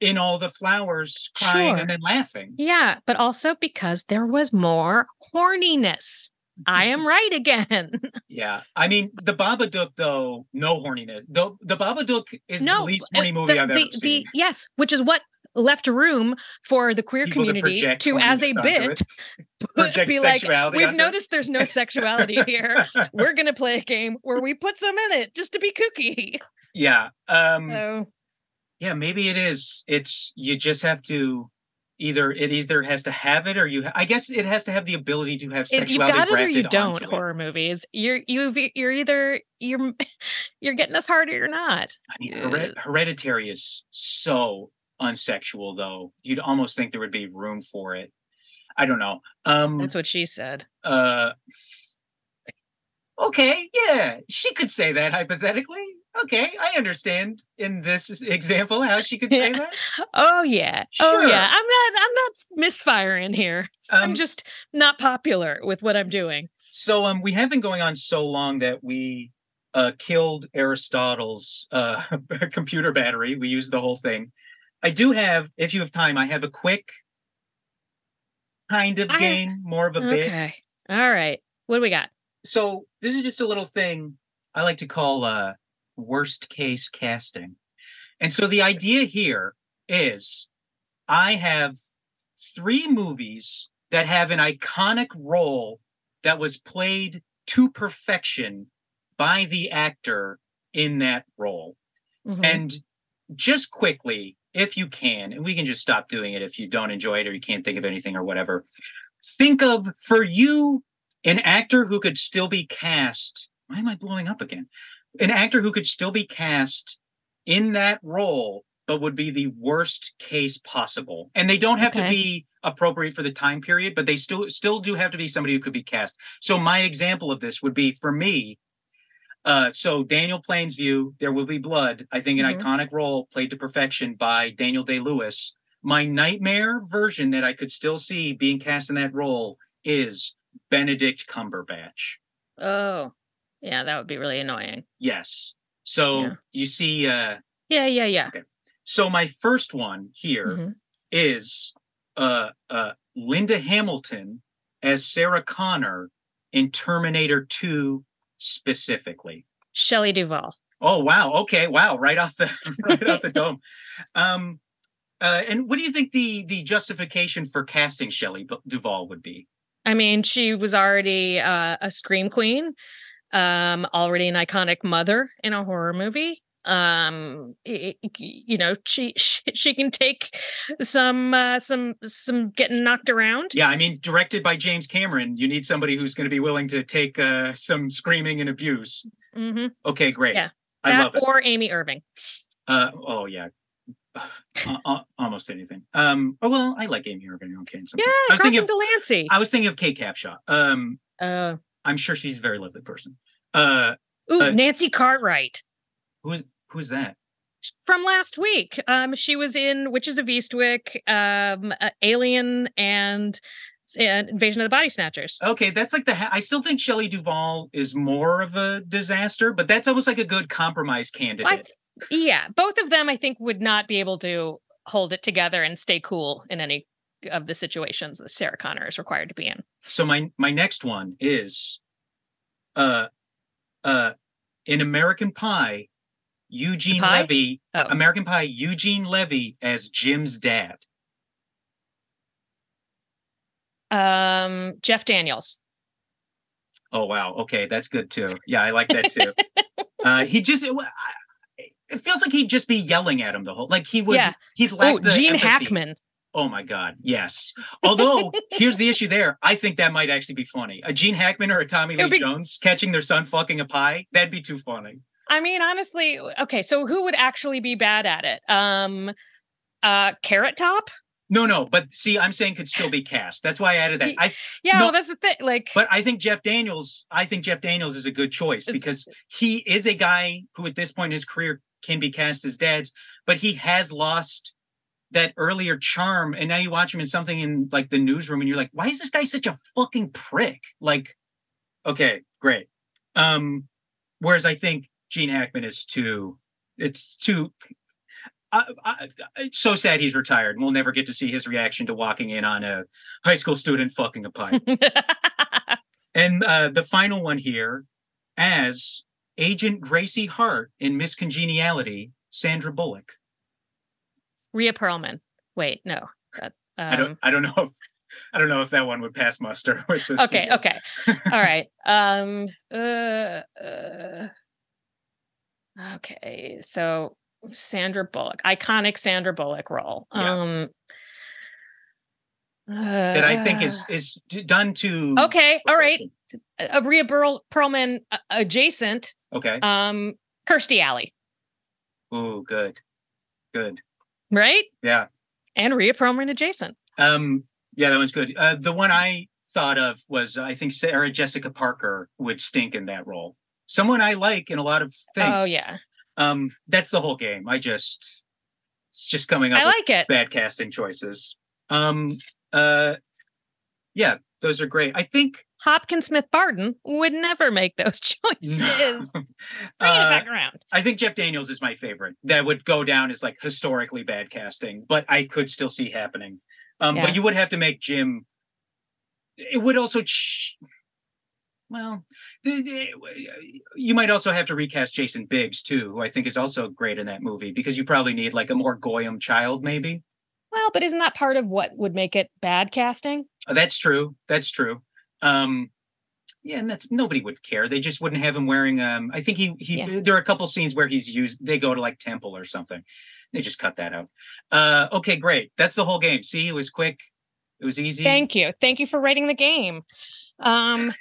in all the flowers crying Sure. and then laughing yeah, but also because there was more horniness. I am right again. yeah i mean the babadook though no horniness the, the babadook is no, the least uh, horny movie the, i've the, ever seen the yes, which is what left room for the queer People community project to, as a bit, it. put- be like, we've onto it." noticed there's no sexuality here. We're gonna play a game where we put some in it just to be kooky. yeah um So yeah maybe it is it's you just have to either it either has to have it or you i guess it has to have the ability to have if you've got it or you don't, onto it. horror movies. You're you you're either you're you're getting us hard or you're not. I mean, hereditary is so unsexual though you'd almost think there would be room for it i don't know um That's what she said. uh okay yeah she could say that hypothetically okay i understand in this example how she could say Yeah. that Oh yeah. Oh yeah. I'm not I'm not misfiring here. um, I'm just not popular with what I'm doing. So um, we have been going on so long that we uh, killed Aristotle's uh, computer battery. We used the whole thing. I do have, if you have time, I have a quick kind of I- game, more of a bit. Okay. All right. What do we got? So this is just a little thing I like to call uh worst case casting. And so the idea here is I have three movies that have an iconic role that was played to perfection by the actor in that role. Mhm. And just quickly, if you can, and we can just stop doing it if you don't enjoy it or you can't think of anything or whatever. Think of for you an actor who could still be cast. Why am I blowing up again? An actor who could still be cast in that role, but would be the worst case possible. And they don't have to be appropriate for the time period, but they still still do have to be somebody who could be cast. So my example of this would be for me, uh, so Daniel Plainview, There Will Be Blood, I think an Mhm. iconic role played to perfection by Daniel Day Lewis. My nightmare version that I could still see being cast in that role is Benedict Cumberbatch. Oh, yeah, that would be really annoying. Yes. So Yeah. you see, uh, Yeah, yeah, yeah. so my first one here is Mhm. uh, uh, Linda Hamilton as Sarah Connor in Terminator 2 specifically. Shelley Duvall. Oh wow. Okay. Wow. Right off the right off the dome. Um, uh, and what do you think the the justification for casting Shelley Duvall would be? I mean, she was already uh, a scream queen, um, already an iconic mother in a horror movie. Um, you know, she she, she can take some uh, some some getting knocked around. Yeah, I mean, directed by James Cameron, you need somebody who's going to be willing to take uh, some screaming and abuse. hmm Okay, great. Yeah. I That love it. or Amy Irving. Uh, oh yeah, Uh, uh, almost anything. Um, oh well, I like Amy Irving. Okay, Yeah. I was thinking of, Delancey. I was thinking of Kate Capshaw. Um, Uh, I'm sure she's a very lovely person. Uh, ooh, Uh, Nancy Cartwright who's who's that? from last week. Um, she was in Witches of Eastwick, um, uh, Alien, and uh, Invasion of the Body Snatchers. Okay, that's like the. Ha- I still think Shelley Duvall is more of a disaster, but that's almost like a good compromise candidate. Yeah, both of them I think would not be able to hold it together and stay cool in any of the situations that Sarah Connor is required to be in. So my my next one is, uh, uh, in American Pie, Eugene Pie? Levy. Oh. American Pie, Eugene Levy as Jim's dad. Um, Jeff Daniels. Oh wow, okay, that's good too. Yeah, I like that too. uh, he just. It, feels like he'd just be yelling at him the whole like he would Yeah. he'd Oh, the Gene empathy. Hackman. Oh my God, yes. Although here's the issue there. I think that might actually be funny. A Gene Hackman or a Tommy Lee be- Jones catching their son fucking a pie. That'd be too funny. I mean, honestly, okay, so who would actually be bad at it? Um, uh, Carrot Top. No, no, but see, I'm saying could still be cast. That's why I added that. I Yeah, No. well, that's the thing. Like, but I think Jeff Daniels, I think Jeff Daniels is a good choice because he is a guy who at this point in his career can be cast as dads, but he has lost that earlier charm. And now you watch him in something in like the newsroom and you're like, why is this guy such a fucking prick? Like, okay, great. Um, whereas I think Gene Hackman is too, it's too I, I, it's so sad he's retired and we'll never get to see his reaction to walking in on a high school student fucking a pipe. And uh, the final one here, as Agent Gracie Hart in Miss Congeniality, Sandra Bullock. Rhea Perlman. Wait, no. That, um, I don't. I don't know if. I don't know if that one would pass muster with this. okay, okay. All right. Um uh, uh Okay, so Sandra Bullock, iconic Sandra Bullock role. Yeah. Um That I think is uh, is done to. Okay, all right. Uh, Rhea Perl- Perlman uh, adjacent, Okay. um Kirstie Alley, Ooh, good, good. right? Yeah. And Rhea Perlman adjacent. Um. Yeah, that one's good. Uh, the one I thought of was I think Sarah Jessica Parker would stink in that role. Someone I like in a lot of things. Oh yeah. Um. That's the whole game. I just. It's just coming up. I like it. bad casting choices. Um uh yeah, those are great. I think Hopkins Smith Barton would never make those choices. Bring it uh, back around. I think Jeff Daniels is my favorite. That would go down as like historically bad casting, but I could still see happening. Um Yeah. but you would have to make Jim it would also ch- well you might also have to recast jason biggs too who i think is also great in that movie because you probably need like a more goyim child maybe. Well, but isn't that part of what would make it bad casting? Oh, that's true. That's true. Um yeah and that's nobody would care. They just wouldn't have him wearing um i think he he Yeah. there are a couple scenes where he's used they go to like temple or something. They just cut that out. Uh okay great. That's the whole game. See it was quick. It was easy. Thank you. Thank you for writing the game. Um,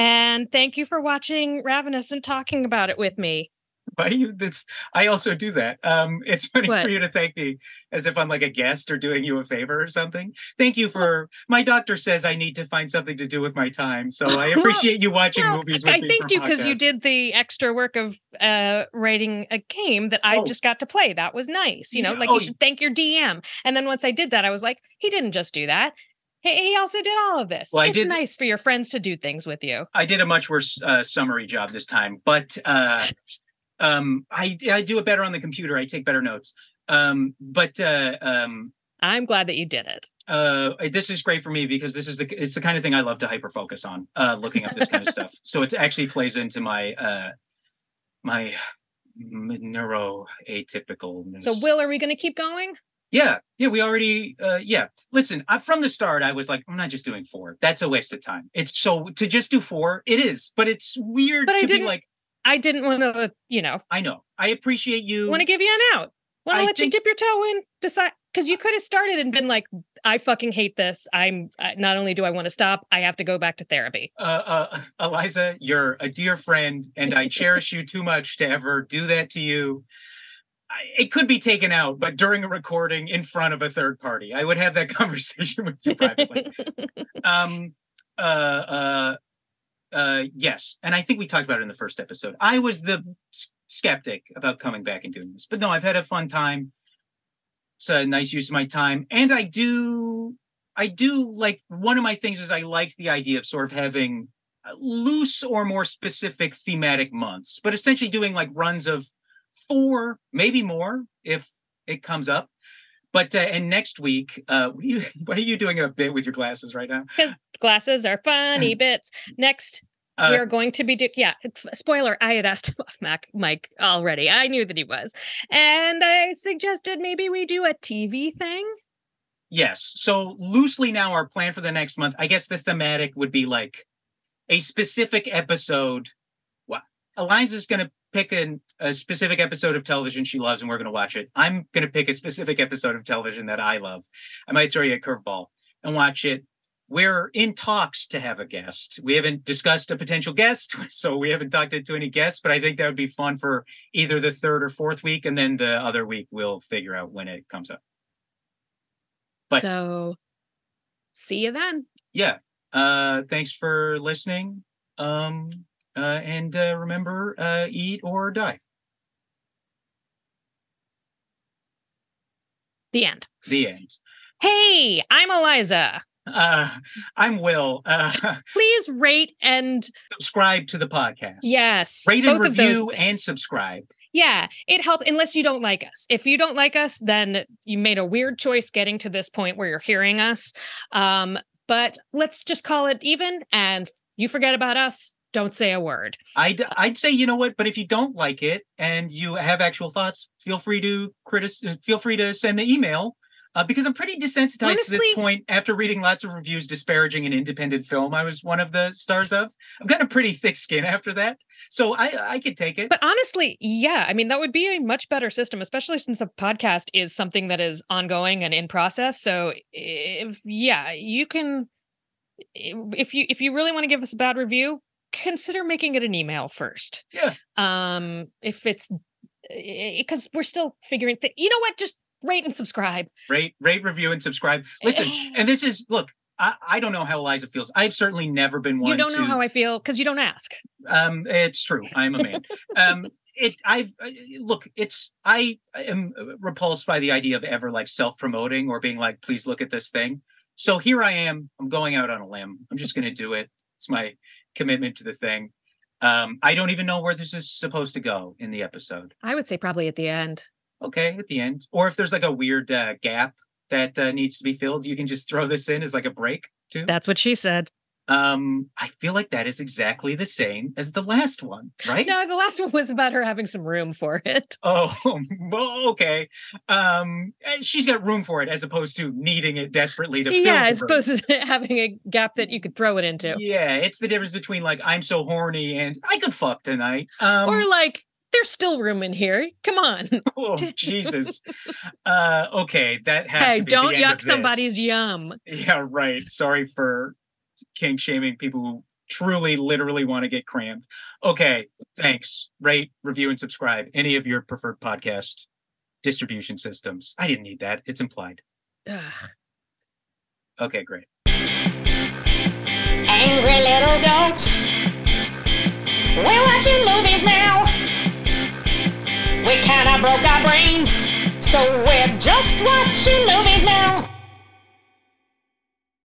and thank you for watching Ravenous and talking about it with me. Why you this I also do that. Um it's funny What? for you to thank me as if I'm like a guest or doing you a favor or something. Thank you for my doctor says I need to find something to do with my time. So I Well- appreciate you watching Well, movies with I thanked you because you did the extra work of uh, writing a game that I Oh. just got to play. That was nice. You know, Yeah, like oh, you should thank your DM. And then once I did that, I was like, he didn't just do that. He, he also did all of this. Well, it's did- nice for your friends to do things with you. I did a much worse uh, summary job this time, but uh um I I do it better on the computer. I take better notes. Um but uh um I'm glad that you did it. uh this is great for me because this is the it's the kind of thing I love to hyper focus on uh looking up this kind of stuff so it actually plays into my uh my neuro atypical So, Will, are we going to keep going? Yeah yeah we already uh yeah listen I, from the start i was like i'm not just doing four that's a waste of time it's so to just do four it is but it's weird But I to be didn't- like I didn't want to, you know, i know i appreciate you want to give you an out. Want to let think- you dip your toe in, decide because you could have started and been like, I fucking hate this. I'm not only do I want to stop, I have to go back to therapy. uh, uh, Eliza, you're a dear friend, and I cherish you too much to ever do that to you. It could be taken out, but during a recording in front of a third party, I would have that conversation with you privately. um, uh, uh, uh, yes, and I think we talked about it in the first episode. I was the s- skeptic about coming back and doing this, but no, I've had a fun time. It's a nice use of my time, and I do I do like one of my things is I like the idea of sort of having uh, loose or more specific thematic months, but essentially doing like runs of four, maybe more if it comes up. But uh, and next week, uh, what are you, what are you doing a bit with your glasses right now? Because glasses are funny bits. Next, Uh, we are going to be do- yeah. Spoiler: I had asked him off Mac Mike already. I knew that he was, and I suggested maybe we do a TV thing. Yes. So loosely now, our plan for the next month, I guess the thematic would be like a specific episode. Well, Eliza's going to pick an, a specific episode of television she loves, and we're going to watch it. I'm going to pick a specific episode of television that I love. I might throw you a curveball and watch it. We're in talks to have a guest. We haven't discussed a potential guest, so we haven't talked to any guests, but I think that would be fun for either the third or fourth week, and then the other week we'll figure out when it comes up. But- so, see you then. yeah uh thanks for listening um uh and uh remember uh eat or die The end. the end Hey, I'm Eliza. uh i'm will uh Please rate and subscribe to the podcast yes, rate both and review and subscribe Yeah, it helps unless you don't like us. If you don't like us, then you made a weird choice getting to this point where you're hearing us. Um, but let's just call it even and you forget about us, don't say a word. i'd i'd say you know what but if you don't like it and you have actual thoughts feel free to critic feel free to send the email uh, because I'm pretty desensitized to this point after reading lots of reviews disparaging an independent film I was one of the stars of. I've got a pretty thick skin after that. So I I could take it. But honestly, yeah, I mean that would be a much better system, especially since a podcast is something that is ongoing and in process. So if yeah, you can if you if you really want to give us a bad review, consider making it an email first. Yeah. Um if it's because we're still figuring th- you know what just rate and subscribe rate, rate, review, and subscribe. Listen, and this is look. I, I don't know how Eliza feels. I've certainly never been one you don't to. know how i feel because you don't ask um, it's true. I'm a man. um, it. I've uh, look. It's. I am repulsed by the idea of ever like self promoting or being like, please look at this thing. So here I am. I'm going out on a limb. I'm just going to do it. It's my commitment to the thing. Um, I don't even know where this is supposed to go in the episode. i would say probably at the end Okay, at the end, or if there's like a weird uh, gap that uh, needs to be filled, you can just throw this in as like a break too. That's what she said. Um, I feel like that is exactly the same as the last one, right? No, the last one was about her having some room for it. Oh, well, okay. Um, she's got room for it as opposed to needing it desperately to fill. Yeah, as opposed to having a gap that you could throw it into. Yeah, it's the difference between like I'm so horny and I could fuck tonight. Um, or like, there's still room in here. Come on. oh Jesus. Uh, okay, that has hey, to be don't the end of yuck somebody's yum. Yeah, right. Sorry for kink shaming people who truly, literally want to get crammed. Okay, thanks. Rate, review, and subscribe. Any of your preferred podcast distribution systems. I didn't need that. It's implied. Ugh. Okay, great. Angry little goats. We're watching movies now. We kinda broke our brains, so we're just watching movies now.